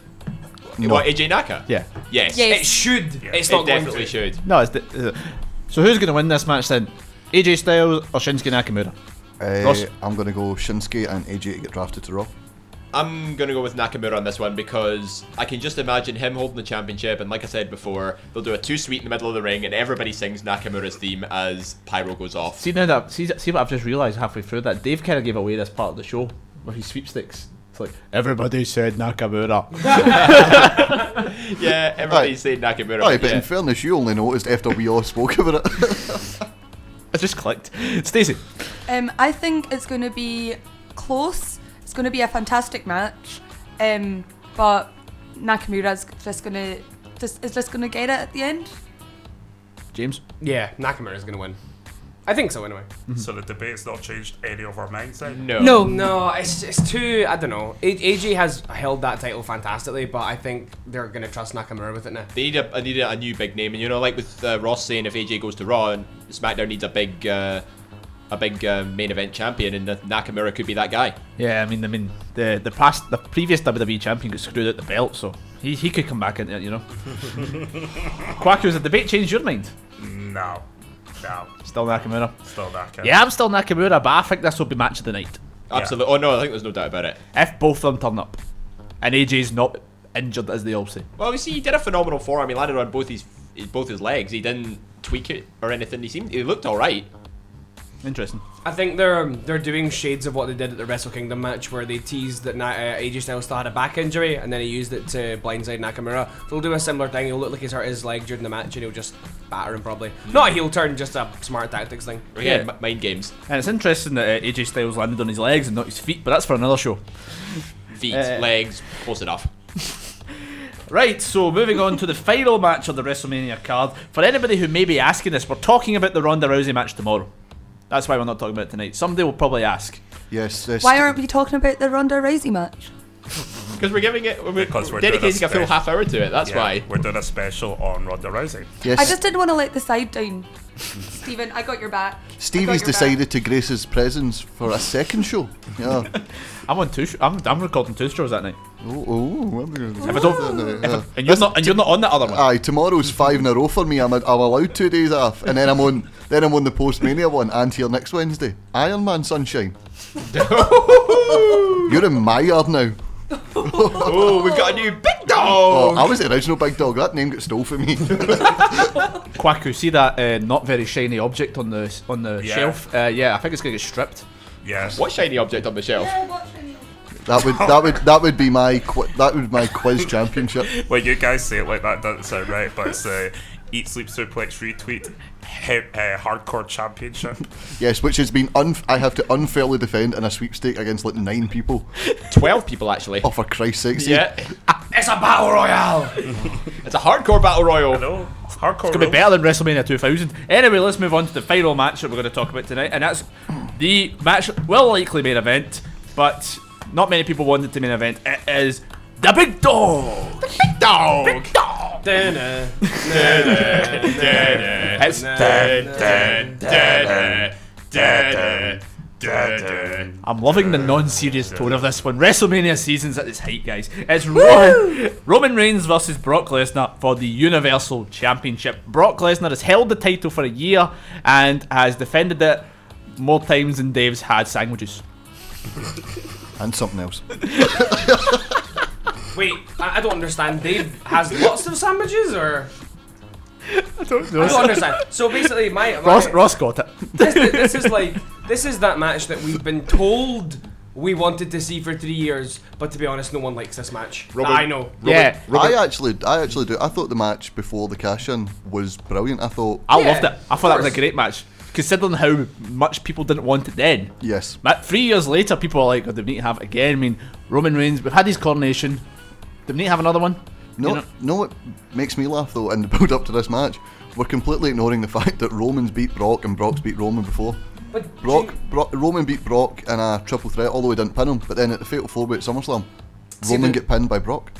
No. What AJ Naka? Yeah. Yes. Yes. It should. It's It not going definitely to. should. No, it's the, so who's going to win this match then? AJ Styles or Shinsuke Nakamura? Uh, I'm gonna go Shinsuke and AJ to get drafted to Raw. I'm gonna go with Nakamura on this one because I can just imagine him holding the championship, and like I said before, they'll do a Too Sweet in the middle of the ring, and everybody sings Nakamura's theme as Pyro goes off. See now that see, see what I've just realised halfway through that Dave kind of gave away this part of the show with his sweepstakes. It's like everybody said Nakamura. yeah, everybody's said Nakamura. Aye, but yeah. in fairness, you only noticed after we all spoke about it. I just clicked. Stacey. Um, I think it's going to be close. It's going to be a fantastic match. Um, but Nakamura's just going to just is just going to get it at the end. James. Yeah, Nakamura's going to win. I think so, anyway. So the debate's not changed any of our minds then? No. No. No, it's, it's too. I don't know. A- AJ has held that title fantastically, but I think they're going to trust Nakamura with it now. They need a, I need a, a new big name, and you know, like with uh, Ross saying, if AJ goes to Raw, and SmackDown needs a big, uh, a big uh, main event champion, and Nakamura could be that guy. Yeah, I mean, I mean, the the past, the previous WWE champion got screwed out the belt, so he, he could come back into it, you know. Quack, has the debate changed your mind? No. No. Still Nakamura. Still Nakamura. Yeah, I'm still Nakamura, but I think this will be match of the night. Absolutely. Oh no, I think there's no doubt about it. If both of them turn up, and AJ's not injured, as they all say. Well, we see, he did a phenomenal forearm. He landed on both his, his both his legs. He didn't tweak it or anything. He seemed, he looked all right. Interesting. I think they're um, they're doing shades of what they did at the Wrestle Kingdom match, where they teased that Na- uh, AJ Styles still had a back injury, and then he used it to blindside Nakamura. So they'll do a similar thing. He'll look like he's hurt his leg during the match, and he'll just batter him probably. Not a heel turn, just a smart tactics thing. Yeah, m- mind games. And it's interesting that uh, AJ Styles landed on his legs and not his feet, but that's for another show. Feet, Uh, legs, close enough. Right, so moving on to the final match of the WrestleMania card. For anybody who may be asking this, we're talking about the Ronda Rousey match tomorrow. That's why we're not talking about it tonight. Somebody will probably ask. Yes. This Why aren't we talking about the Ronda Rousey match? Because we're giving it, we're, Because we're doing dedicating a, full special- half hour to it. That's Yeah, why. We're doing a special on Ronda Rousey. Yes. I just didn't want to let the side down. Stephen, I got your back. I got Stevie's your back. decided to grace his presence for a second show. Yeah. I'm on two. Sh- I'm, I'm recording two shows that night. Oh, oh, If I don't, if I- and you're not, and you're not on that other one. Aye, tomorrow's five in a row for me. I'm, I'm allowed two days off, and then I'm on. Then I'm on the post mania one, and here next Wednesday. Iron Man Sunshine. You're in my yard now. oh, we've got a new big dog. Oh, dog. I was the original big dog. That name got stole from me. Kwaku, see that uh, not very shiny object on the on the Yeah. shelf? Uh, yeah, I think it's gonna get stripped. Yes. What shiny object on the shelf? That would that would that would be my qu- that would be my quiz championship. well, you guys say it like that, doesn't sound right, but it's uh, Eat Sleep Suplex Retweet he- uh, Hardcore Championship. Yes, which has been un- I have to unfairly defend in a sweepstake against like nine people. Twelve people actually. Oh, for Christ's sake! Yeah, It's a battle royale. it's a hardcore battle royal. No, Hardcore. It's gonna be better than WrestleMania 2000. Anyway, let's move on to the final match that we're going to talk about tonight, and that's the match well, likely main event, but not many people wanted to main event. It is the Big Dog. The big dog. Big dog. Da-na. It's I'm loving the non-serious tone of this one. WrestleMania season's at its height, guys. It's Roman, Roman Reigns versus Brock Lesnar for the Universal Championship. Brock Lesnar has held the title for a year and has defended it more times than Dave's had sandwiches. and something else. Wait, I, I don't understand. Dave has lots of sandwiches, or I don't I don't understand. So basically, my, my Ross, Ross got it. this, this is like this is that match that we've been told we wanted to see for three years, but to be honest, no one likes this match. Robert- I know. yeah, I actually, I actually do. I thought the match before the cash-in was brilliant. I thought, I Yeah, loved it. I thought that was a great match. Considering how much people didn't want it then. yes, But Three years later, people are like, oh, they need to have it again. I mean, Roman Reigns, we've had his coronation. Do we need to have another one? no, You know- no. What makes me laugh though, in the build-up to this match, we're completely ignoring the fact that Roman's beat Brock and Brock's beat Roman before. But Brock, Brock Roman beat Brock in a triple threat, although he didn't pin him. But then at the Fatal Four Way at SummerSlam, See, Roman the- get pinned by Brock.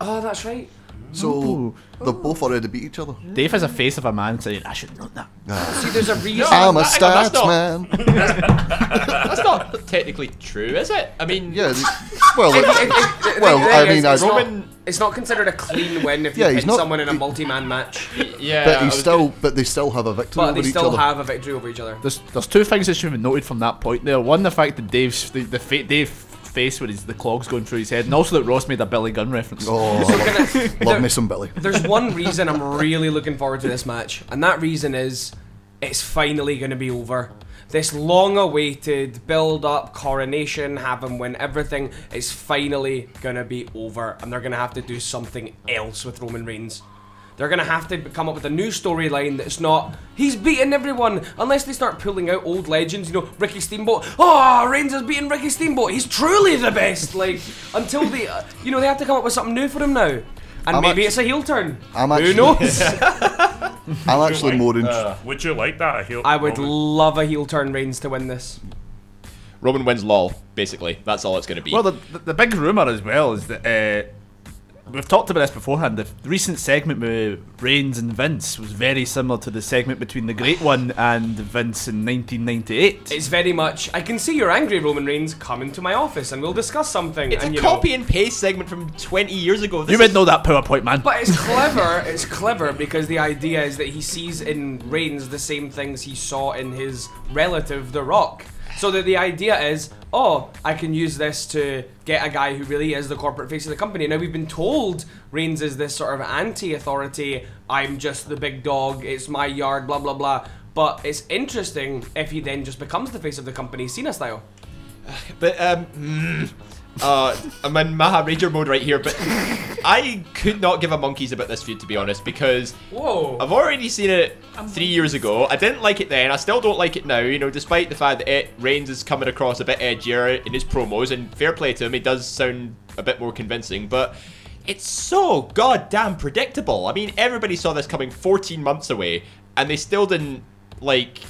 oh, that's right. So they're both already beat each other. Dave has a face of a man saying, I should have known that. See, there's a reason. I'm a hang on, that's not- stats man. That's not technically true, is it? I mean, yeah. the- Well, It- it's- it- it- well, I is, mean, it's, I- not, Roman- it's not considered a clean win if you Yeah, he's pin not- someone in a multi-man match, yeah. but I he's was still, but they still have a victory but over they each still other. have a victory over each other. There's there's two things that should be noted from that point there. One, the fact that Dave's the, the fa- Dave face with his the clogs going through his head, and also that Ross made a Billy Gunn reference. Oh, So love, can I- love there- me some Billy. There's one reason I'm really looking forward to this match, and that reason is it's finally going to be over. This long awaited build up, coronation, have him win everything, is finally going to be over, and they're going to have to do something else with Roman Reigns. They're going to have to come up with a new storyline that's not, he's beating everyone, unless they start pulling out old legends, you know, Ricky Steamboat. Oh, Reigns is beating Ricky Steamboat. He's truly the best. Like, until they, uh, you know, they have to come up with something new for him now. And I'm maybe actu- it's a heel turn. I'm Who knows? I'm actually more in. Would you like that? A heel- I would Roman- love a heel turn Reigns to win this. Roman wins lol, basically. That's all it's going to be. Well, the, the, the big rumor as well is that uh, we've talked about this beforehand. The recent segment with Reigns and Vince was very similar to the segment between the Great One and Vince in 1998. It's very much. I can see you're angry, Roman Reigns. Come into my office and we'll discuss something. it's and, a you know- copy and paste segment from 20 years ago. This you would know that PowerPoint, man. But it's clever. it's clever because the idea is that he sees in Reigns the same things he saw in his relative, The Rock. So that the idea is, oh, I can use this to get a guy who really is the corporate face of the company. Now we've been told Reigns is this sort of anti-authority. I'm just the big dog. It's my yard. Blah blah blah. But it's interesting if he then just becomes the face of the company, Cena style. But um, mm, uh, I'm in Maha Ranger mode right here, but I could not give a monkeys about this feud to be honest because Whoa. I've already seen it three years ago. I didn't like it then. I still don't like it now. You know, despite the fact that it, Reigns is coming across a bit edgier in his promos, and fair play to him, he does sound a bit more convincing, but. It's so goddamn predictable. I mean, everybody saw this coming 14 months away, and they still didn't like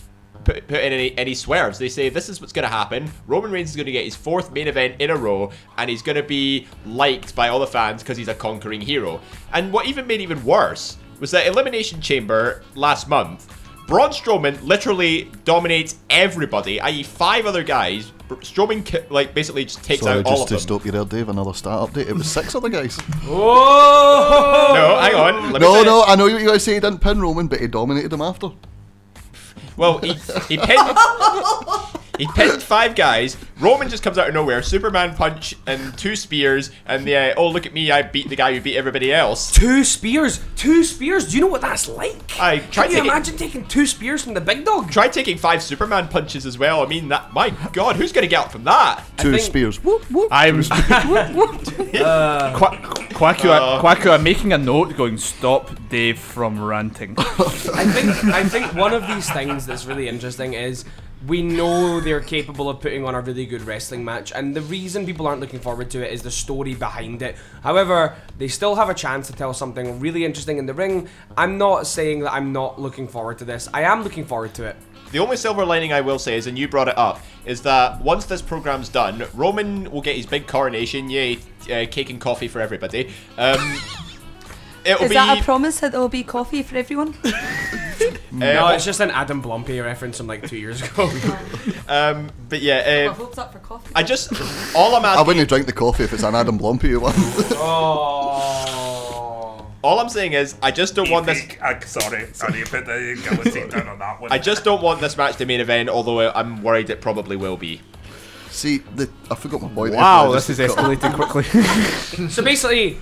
put, put in any, any swerves. They say this is what's going to happen. Roman Reigns is going to get his fourth main event in a row, and he's going to be liked by all the fans because he's a conquering hero. And what even made it even worse was that Elimination Chamber last month, Braun Strowman literally dominates everybody, i.e., five other guys. Strowman ki- like basically just takes Sorry, out all just of to stop you there, Dave. Another start update. It was six other guys. Oh No, hang on. Let me no, finish. no. I know what you guys say. He didn't pin Roman, but he dominated him after. Well, he, he pinned he pinned five guys. Roman just comes out of nowhere, Superman punch and two spears, and the uh, oh look at me, I beat the guy who beat everybody else. Two spears, two spears. Do you know what that's like? I tried Can you taking, imagine taking two spears from the big dog? Try taking five Superman punches as well. I mean that. My God, who's gonna get up from that? Two think- spears. Whoop, whoop. I'm Uh, Qua- Quackio, Quackio, I'm making a note going stop Dave from ranting. I think I think one of these things that's really interesting is we know they're capable of putting on a really good wrestling match, and the reason people aren't looking forward to it is the story behind it. However, they still have a chance to tell something really interesting in the ring. I'm not saying that I'm not looking forward to this. I am looking forward to it. The only silver lining I will say is, and you brought it up, is that once this program's done, Roman will get his big coronation. Yay, uh, cake and coffee for everybody. Um, it'll Is be. that a promise that there will be coffee for everyone? no, uh, it's just an Adam Blumpy reference from like two years ago. um, but yeah, My uh, hopes up for coffee. I just all I'm I asking. wouldn't drink the coffee if it's an Adam Blumpy one. oh. All I'm saying is, I just don't want this. I'm sorry, I need to put the guillotine down on that one. I just don't want this match to main event, although I'm worried it probably will be. See, the, I forgot my point. there, wow, this is escalating quickly. So basically,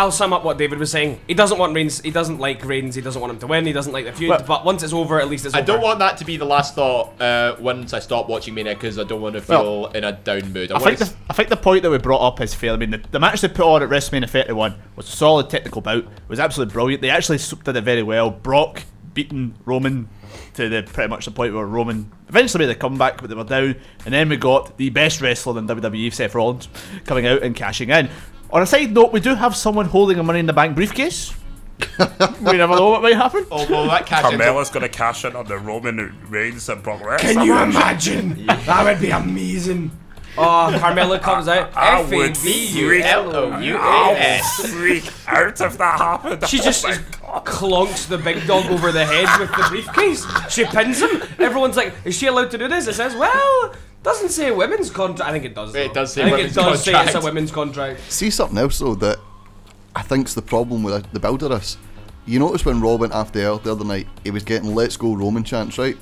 I'll sum up what David was saying. He doesn't want Reigns. He doesn't like Reigns. He doesn't want him to win. He doesn't like the feud. Well- but once it's over, at least it's I over. don't want that to be the last thought uh, once I stop watching Mania because I don't want to feel Well, in a down mood. I, I think, the, I think the point that we brought up is fair. I mean, the, the match they put on at WrestleMania 31 was a solid technical bout. It was absolutely brilliant. They actually s- did it very well. Brock beating Roman to the pretty much the point where Roman eventually made a comeback, but they were down. And then we got the best wrestler in WWE, Seth Rollins, coming out and cashing in. On a side note, we do have someone holding a Money in the Bank briefcase. we never know what might happen. Although that cash into- Carmella's gonna cash in on the Roman Reigns and Brock Lesnar. Can you match. imagine? That would be amazing. Oh, Carmella comes out. I F A would B freak- U L O U A I S. would freak out if that happened. She oh just Oh my just clunks the big dog over the head with the briefcase. She pins him. Everyone's like, "Is she allowed to do this?" It says, "Well, doesn't say women's contract." I think it does. It does say I think women's it does say it's a women's contract. See something else though that I think's the problem with the build of this. You notice when Raw went after Earl the other night, he was getting "Let's go Roman" chants, right?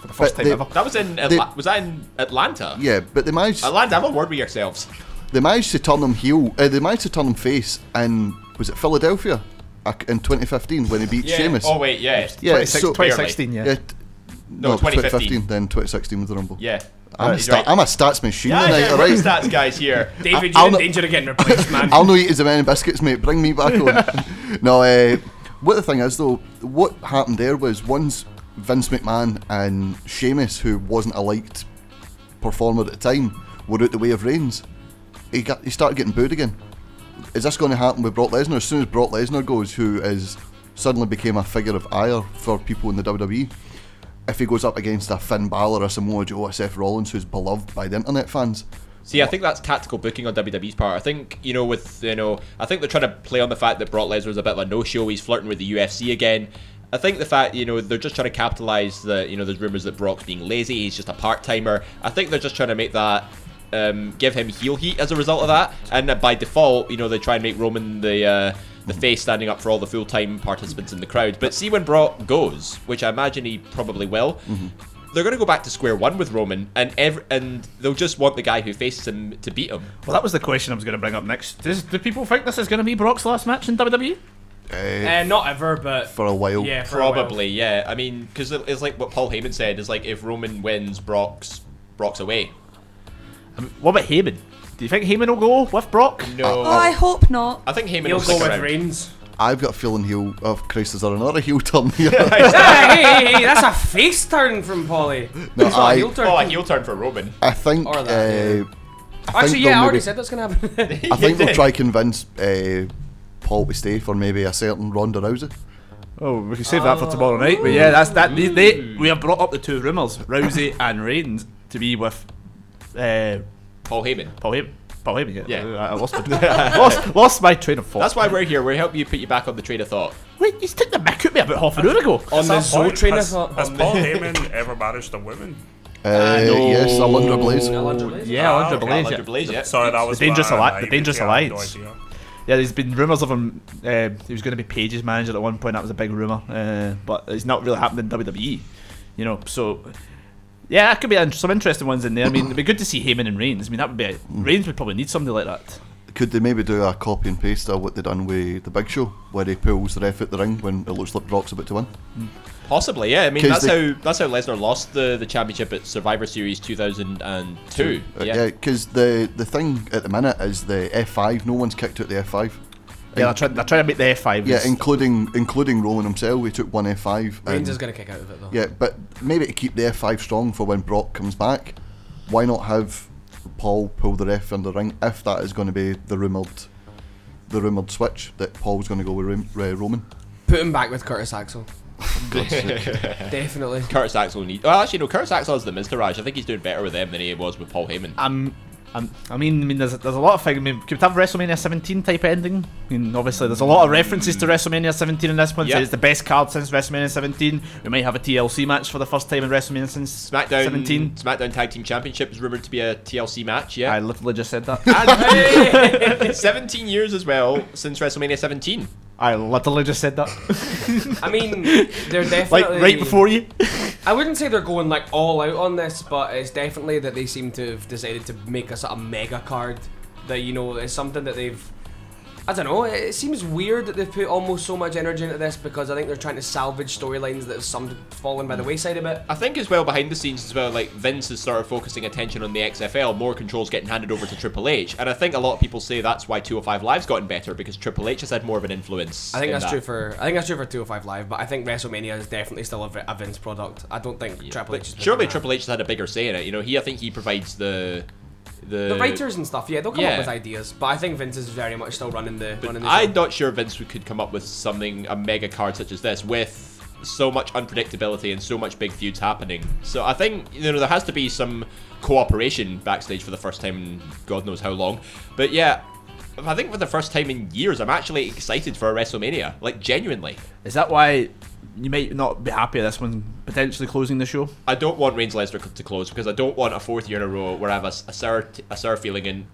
For the first But time they- ever. That was in They- was that in Atlanta? Yeah, but they managed Atlanta, have a word with yourselves. they managed to turn him heel. Uh, they managed to turn him face, and was it Philadelphia uh, in 2015 when he beat Yeah. Sheamus? Oh wait, yeah, yeah, 26 so, 2016, yeah. yeah, t- No, no, 2015. 2015. Then 2016 was the Rumble. yeah. I'm, a sta- right. I'm a stats machine yeah, tonight, yeah, alright? right. stats guys here. David, I'll you're in not- danger of getting replaced, man. I'll no eat as many biscuits, mate. Bring me back on. no, uh, what the thing is though, what happened there was once Vince McMahon and Sheamus, who wasn't a liked performer at the time, were out the way of Reigns. He got he started getting booed again. Is this going to happen with Brock Lesnar? As soon as Brock Lesnar goes, who is suddenly became a figure of ire for people in the WWE, if he goes up against a Finn Balor, a Samoa Joe, a Seth Rollins, who's beloved by the internet fans, See, I think that's tactical booking on WWE's part. I think you know, with you know, I think they're trying to play on the fact that Brock Lesnar's a bit of a no-show. He's flirting with the UFC again. I think the fact you know they're just trying to capitalize that you know there's rumors that Brock's being lazy. He's just a part timer. I think they're just trying to make that. Um, give him heel heat as a result of that, and uh, by default, you know they try and make Roman the uh, the face standing up for all the full time participants in the crowd. But see when Brock goes, which I imagine he probably will, mm-hmm. they're going to go back to square one with Roman, and every, and they'll just want the guy who faces him to beat him. Well, that was the question I was going to bring up next. Does, do people think this is going to be Brock's last match in? WWE? Uh, eh, eh, not ever, but for a while. Yeah, for a while. Probably, yeah. I mean, because it's like what Paul Heyman said is like if Roman wins, Brock's Brock's away. Um, what about Heyman? Do you think Heyman will go with Brock? No. Oh, I hope not. I think Heyman He'll will stick go with around. Reigns. I've got a feeling he'll. Oh Christ, is there another heel turn here? hey, hey, hey, that's a face turn from Polly. No, It's not a I- heel turn. Oh, a heel turn for Roman. I think. Or that, uh, I think Actually, they'll yeah, I already maybe- said that's gonna happen. I think they'll try convince uh, Paul to stay for maybe a certain Ronda Rousey. Oh, we can save that for tomorrow night. But yeah, that's that. They, they we have brought up the two rumours, Rousey and Reigns, to be with uh, Paul Heyman. Paul Heyman. Paul Heyman. Yeah, Yeah. I I lost my lost, lost my train of thought. That's why we're here. We're helping you put you back on the train of thought. Wait, you took the back at me about half an hour ago. On the At some point, Zoe train of has, thought. has Paul Heyman ever managed a woman? Uh, Yes, Alundra Blaze. Alundra Blaze? Yeah, Ah, Alundra okay. Blaze. Alundra Yeah. Blaze, yeah. Sorry, that was The Dangerous what I- Alli- I the Dangerous yeah, I had no Alliance. idea. Yeah, there's been rumours of him. Uh, he was going to be Page's manager at one point. That was a big rumour, uh, but it's not really happened in WWE. You know, so yeah, that could be some interesting ones in there. I mean, it'd be good to see Heyman and Reigns. I mean, that would be a, Reigns would probably need somebody like that. Could they maybe do a copy and paste of what they done with the Big Show, where he pulls the ref at the ring when it looks like Brock's about to win? Possibly, yeah. I mean, that's they- how that's how Lesnar lost the, the championship at Survivor Series 2002. Uh, Yeah. yeah, because the the thing at the minute is the F5. No one's kicked out the F5. Yeah, they're, try- they're trying to make the F5. Yeah, including including Roman himself. we took one F5. Reigns is gonna kick out of it though. Yeah, but maybe to keep the F5 strong for when Brock comes back, why not have Paul pull the ref in the ring if that is going to be the rumoured the rumoured switch that Paul's going to go with Rom- uh, Roman? Put him back with Curtis Axel. Definitely. Curtis Axel needs. Well, actually, no. Curtis Axel has the Miztourage. I think he's doing better with them than he was with Paul Heyman. Um, um, I mean, I mean, there's, there's a lot of things. I mean, could we have WrestleMania 17 type ending? I mean, obviously, there's a lot of references to WrestleMania 17 in this one. so Yeah. It's the best card since WrestleMania 17. We might have a TLC match for the first time in WrestleMania since SmackDown 17. SmackDown Tag Team Championship is rumored to be a TLC match. Yeah. I literally just said that. And 17 years as well since WrestleMania 17. I literally just said that. I mean, they're definitely like right before you. I wouldn't say they're going like all out on this, but it's definitely that they seem to have decided to make us a mega card that you know is something that they've. I don't know. It seems weird that they've put almost so much energy into this because I think they're trying to salvage storylines that have some fallen by the wayside a bit. I think as well behind the scenes as well, like Vince has started focusing attention on the XFL. More controls getting handed over to Triple H, and I think a lot of people say that's why 205 Live's gotten better because Triple H has had more of an influence. I think in that's that. true for I think that's true for 205 Live, but I think WrestleMania is definitely still a, a Vince product. I don't think Triple H. Surely. Triple H has had a bigger say in it. You know, he I think he provides the the, the writers and stuff. Yeah, they'll come Yeah. up with ideas, but I think Vince is very much still running the running the. I'm not sure Vince could come up with something a mega card such as this with so much unpredictability and so much big feuds happening. So I think you know there has to be some cooperation backstage for the first time in God knows how long. But yeah, I think for the first time in years, I'm actually excited for a WrestleMania. Like genuinely. Is that why you might not be happy at this one potentially closing the show? I don't want Reigns Lesnar to close because I don't want a fourth year in a row where I have a sour t- a sour feeling in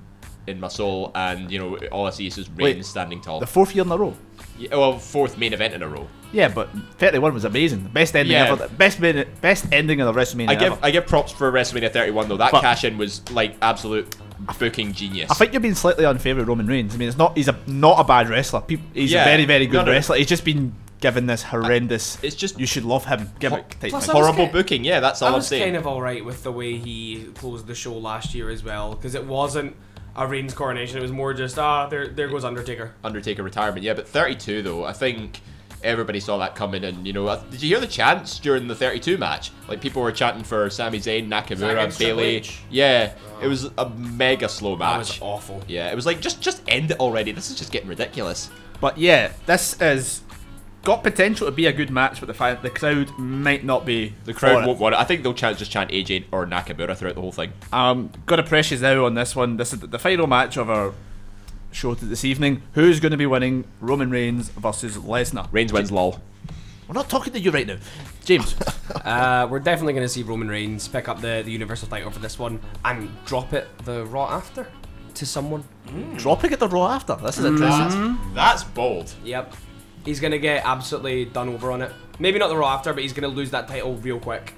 in my soul and you know all I see is just Reigns Wait, standing tall. The fourth year in a row. Yeah, well, fourth main event in a row. Yeah, but 31 was amazing. The best ending Yeah. ever. Best min- best ending of the WrestleMania I give ever. I give props for WrestleMania 31 though. That But- cash in was like absolute booking genius. I think you're being slightly unfair with Roman Reigns. I mean, it's not. He's a not a bad wrestler. Peop he's Yeah. a very very good No, no. wrestler. He's just been given this horrendous. It's just you should love him. Gimmick type Plus, thing. I was horrible ki- booking. Yeah, that's all I I'm was saying. kind of alright with the way he closed the show last year as well, because it wasn't a Reigns coronation. It was more just ah, there there goes Undertaker. Undertaker retirement. Yeah, but 32 though, I think everybody saw that coming. And you know, uh, did you hear the chants during the 32 match? Like people were chanting for Sami Zayn, Nakamura, against Triple Bayley. H? Yeah, it was a mega slow match. That was awful. Yeah, it was like just just end it already. This is just getting ridiculous. But yeah, this is got potential to be a good match, but the fact the crowd might not be. The crowd won't want it. I think they'll chant just chant AJ or Nakamura throughout the whole thing. Um, got to press you now on this one. This is the final match of our show to this evening. Who's going to be winning? Roman Reigns versus Lesnar. Reigns wins, lol. We're not talking to you right now, James. Uh, we're definitely going to see Roman Reigns pick up the, the Universal title for this one and drop it the Raw after to someone. Dropping it the Raw after. This is interesting. That's bold. Yep. He's going to get absolutely done over on it. Maybe not the Raw after, but he's going to lose that title real quick.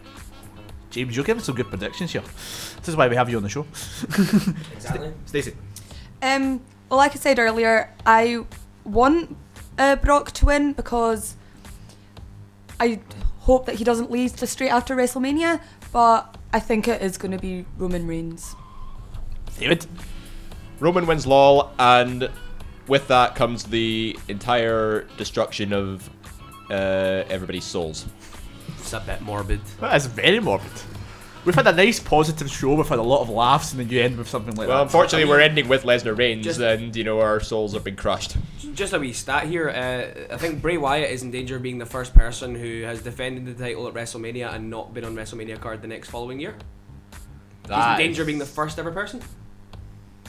James, you're giving some good predictions here. This is why we have you on the show. Exactly. Stacey. Um, well, like I said earlier, I want uh, Brock to win because I hope that he doesn't leave to straight after WrestleMania, but I think it is going to be Roman Reigns. David. Roman wins LOL, and with that comes the entire destruction of uh, everybody's souls. It's a bit morbid. That is very morbid. We've had a nice positive show. We've had a lot of laughs, and then you end with something like that. Well, that. unfortunately, we're ending with Lesnar Reigns, Just- and you know our souls have been crushed. Just a wee stat here. Uh, I think Bray Wyatt is in danger of being the first person who has defended the title at WrestleMania and not been on WrestleMania card the next following year. He's in danger is- of being the first ever person.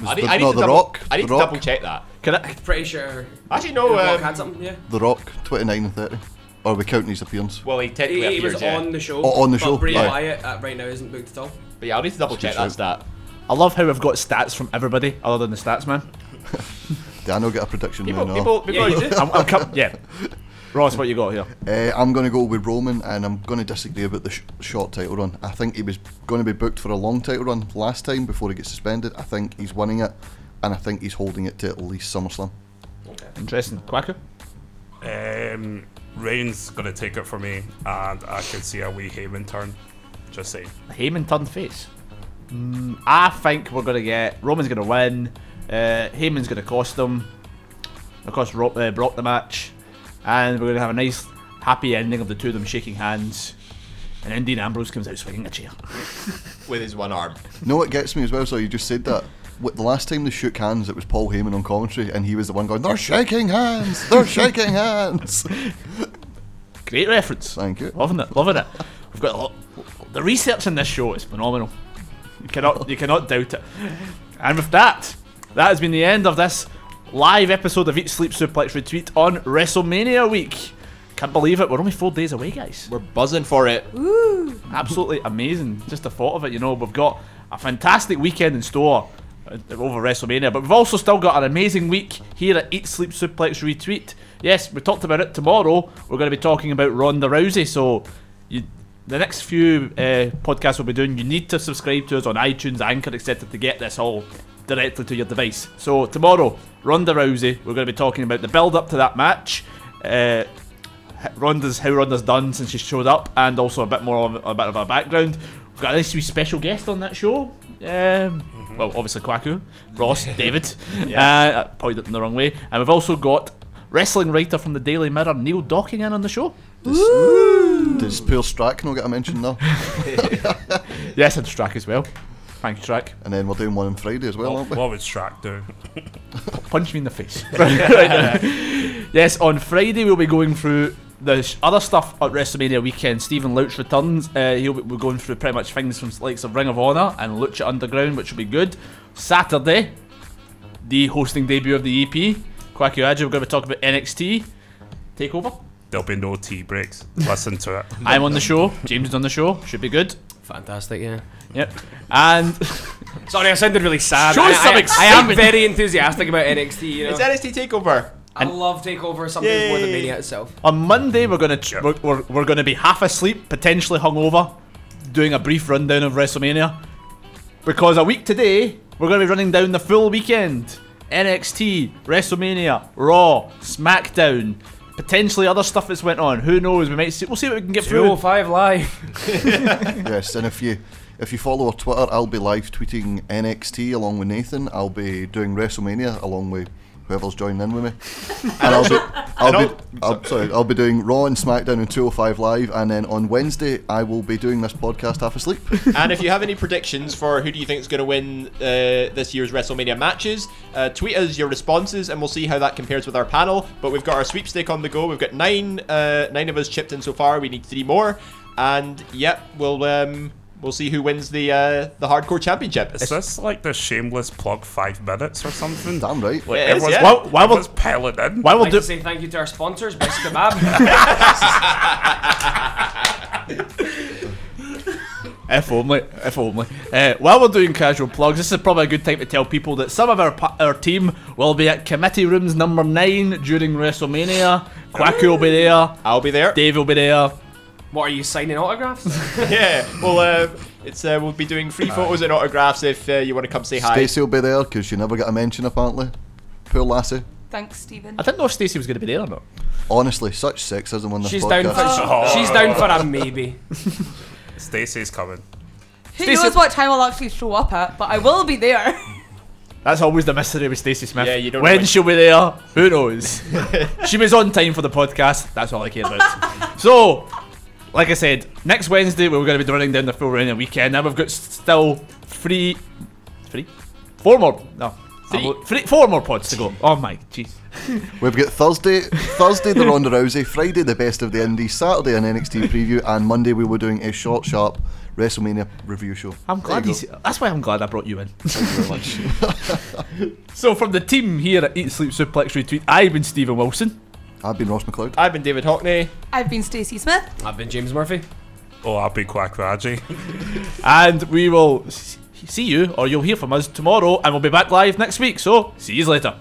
I need, the- I need no, to The double, Rock, I need The to Rock. double check that. Can I? Pretty sure. Actually, no. The Rock Um, had something. Yeah. The Rock, 29 and 30. Or we counting his appearance? well, he He, technically he was yeah. on the show. Oh, on the but show, Bray aye. Wyatt uh, right now isn't booked at all. But yeah, I'll need to double check that shout. stat. I love how we've got stats from everybody other than the stats man. Daniel get a prediction People, now. people, people, Yeah, you do. I'm, I'm com- yeah. Ross, what you got here? Uh, I'm going to go with Roman, and I'm going to disagree about the sh- short title run. I think he was going to be booked for a long title run last time before he gets suspended. I think he's winning it, and I think he's holding it to at least SummerSlam. Interesting. Quacker? Um, Reigns gonna take it for me, and I can see a wee Heyman turn. Just saying. Heyman turn face. Mm, I think we're going to get Roman's going to win. Uh, Heyman's going to cost them. Of course, Ro- uh, Brock the match, and we're going to have a nice, happy ending of the two of them shaking hands. And then Dean Ambrose comes out swinging a chair. with his one arm. No, what gets me as well. So you just said that. What, the last time they shook hands, it was Paul Heyman on commentary, and he was the one going, "They're shaking hands. They're shaking hands." Great reference. Thank you. Loving it, loving it. We've got a lot. The research in this show is phenomenal. You cannot, you cannot doubt it. And with that, that has been the end of this live episode of Eat Sleep Suplex Retweet on WrestleMania week. Can't believe it. We're only four days away, guys. We're buzzing for it. Woo! Absolutely amazing. Just the thought of it. You know, we've got a fantastic weekend in store uh, over WrestleMania, but we've also still got an amazing week here at Eat Sleep Suplex Retweet. Yes, we talked about it tomorrow. We're going to be talking about Ronda Rousey. So, you, the next few uh, podcasts we'll be doing, you need to subscribe to us on iTunes, Anchor, etc. to get this all directly to your device. So tomorrow, Ronda Rousey. We're going to be talking about the build up to that match. Uh, Ronda's how Ronda's done since she showed up, and also a bit more of a bit of a background. We've got a nice wee special guest on that show. Um, Well, obviously Kwaku, Ross, David. Uh, I pointed in the wrong way, and we've also got wrestling writer from the Daily Mirror, Neil Docking, in on the show. Does poor Strack not get a mention there? Yes, and Strack as well. Thank you, Strack. And then we're doing one on Friday as well, What, aren't we? what would Strack do? Punch me in the face. Right now. yes, on Friday we'll be going through the other stuff at WrestleMania weekend. Stephen Louch returns. Uh, he'll be we're going through pretty much things from likes of Ring of Honor and Lucha Underground, which will be good. Saturday, the hosting debut of the EP. Quacky Adju, we're going to be talking about NXT Takeover. There'll be no tea breaks. Listen to it. I'm on the show. James is on the show. Should be good. Fantastic, yeah. Yep. And Sorry, I sounded really sad. Show I, some I- I am very enthusiastic about NXT. You know? It's NXT Takeover. I love Takeover. Something's more than Mania itself. On Monday, we're gonna ch- we're, we're, we're gonna be half asleep, potentially hungover, doing a brief rundown of WrestleMania. Because a week today, we're gonna be running down the full weekend: NXT, WrestleMania, Raw, SmackDown, potentially other stuff that's went on. Who knows? We might see. We'll see what we can get through. 205 live. yes, and a you if you follow our Twitter, I'll be live tweeting NXT along with Nathan. I'll be doing WrestleMania along with whoever's joining in with me. And I'll be, I'll be, I'll, sorry, I'll be doing Raw and SmackDown and 205 Live, and then on Wednesday I will be doing this podcast half asleep. and if you have any predictions for who do you think is going to win uh, this year's WrestleMania matches, uh, tweet us your responses, and we'll see how that compares with our panel. But we've got our sweepstake on the go. We've got nine, uh, nine of us chipped in so far. We need three more, and yep, we'll um, we'll see who wins the uh, the hardcore championship. Is this like the shameless plug five minutes or something? Damn right. Like, It is, everyone's- yeah. Why, why will Everyone's piling in. why I'd will like do say thank you to our sponsors, Best Kebab. If only, if only. Uh, while we're doing casual plugs, this is probably a good time to tell people that some of our our team will be at committee rooms number nine during WrestleMania. Quacky will be there. I'll be there. Dave will be there. What are you signing autographs? yeah, well, uh, it's uh, we'll be doing free photos and autographs if uh, you want to come say hi. Stacey will be there because you never get a mention apparently. Poor lassie. Thanks, Stephen. I didn't know if Stacey was going to be there or not. Honestly, such sexism on this She's podcast. down for she's down for a maybe. Stacey's coming. Who Stacey- knows what time I'll actually show up at, but I will be there. That's always the mystery with Stacey Smith. Yeah, you don't know when when- she'll be there, who knows? she was on time for the podcast. That's all I care about. so, like I said, next Wednesday we're going to be running down the full running weekend. Now we've got still three, three, four more. No, Three. I'm- three, four more pods to go. Oh my, jeez. We've got Thursday, Thursday the Ronda Rousey, Friday the Best of the Indies, Saturday an NXT preview, and Monday we were doing a short, sharp WrestleMania review show. I'm glad he's. you go. That's why I'm glad I brought you in. Thank you very much. So from the team here at Eat Sleep Suplex Retweet, I've been Stephen Wilson. I've been Ross McLeod. I've been David Hockney. I've been Stacey Smith. I've been James Murphy. Oh, I'll be Quack Raji. And we will see you, or you'll hear from us tomorrow, and we'll be back live next week. So, see you later.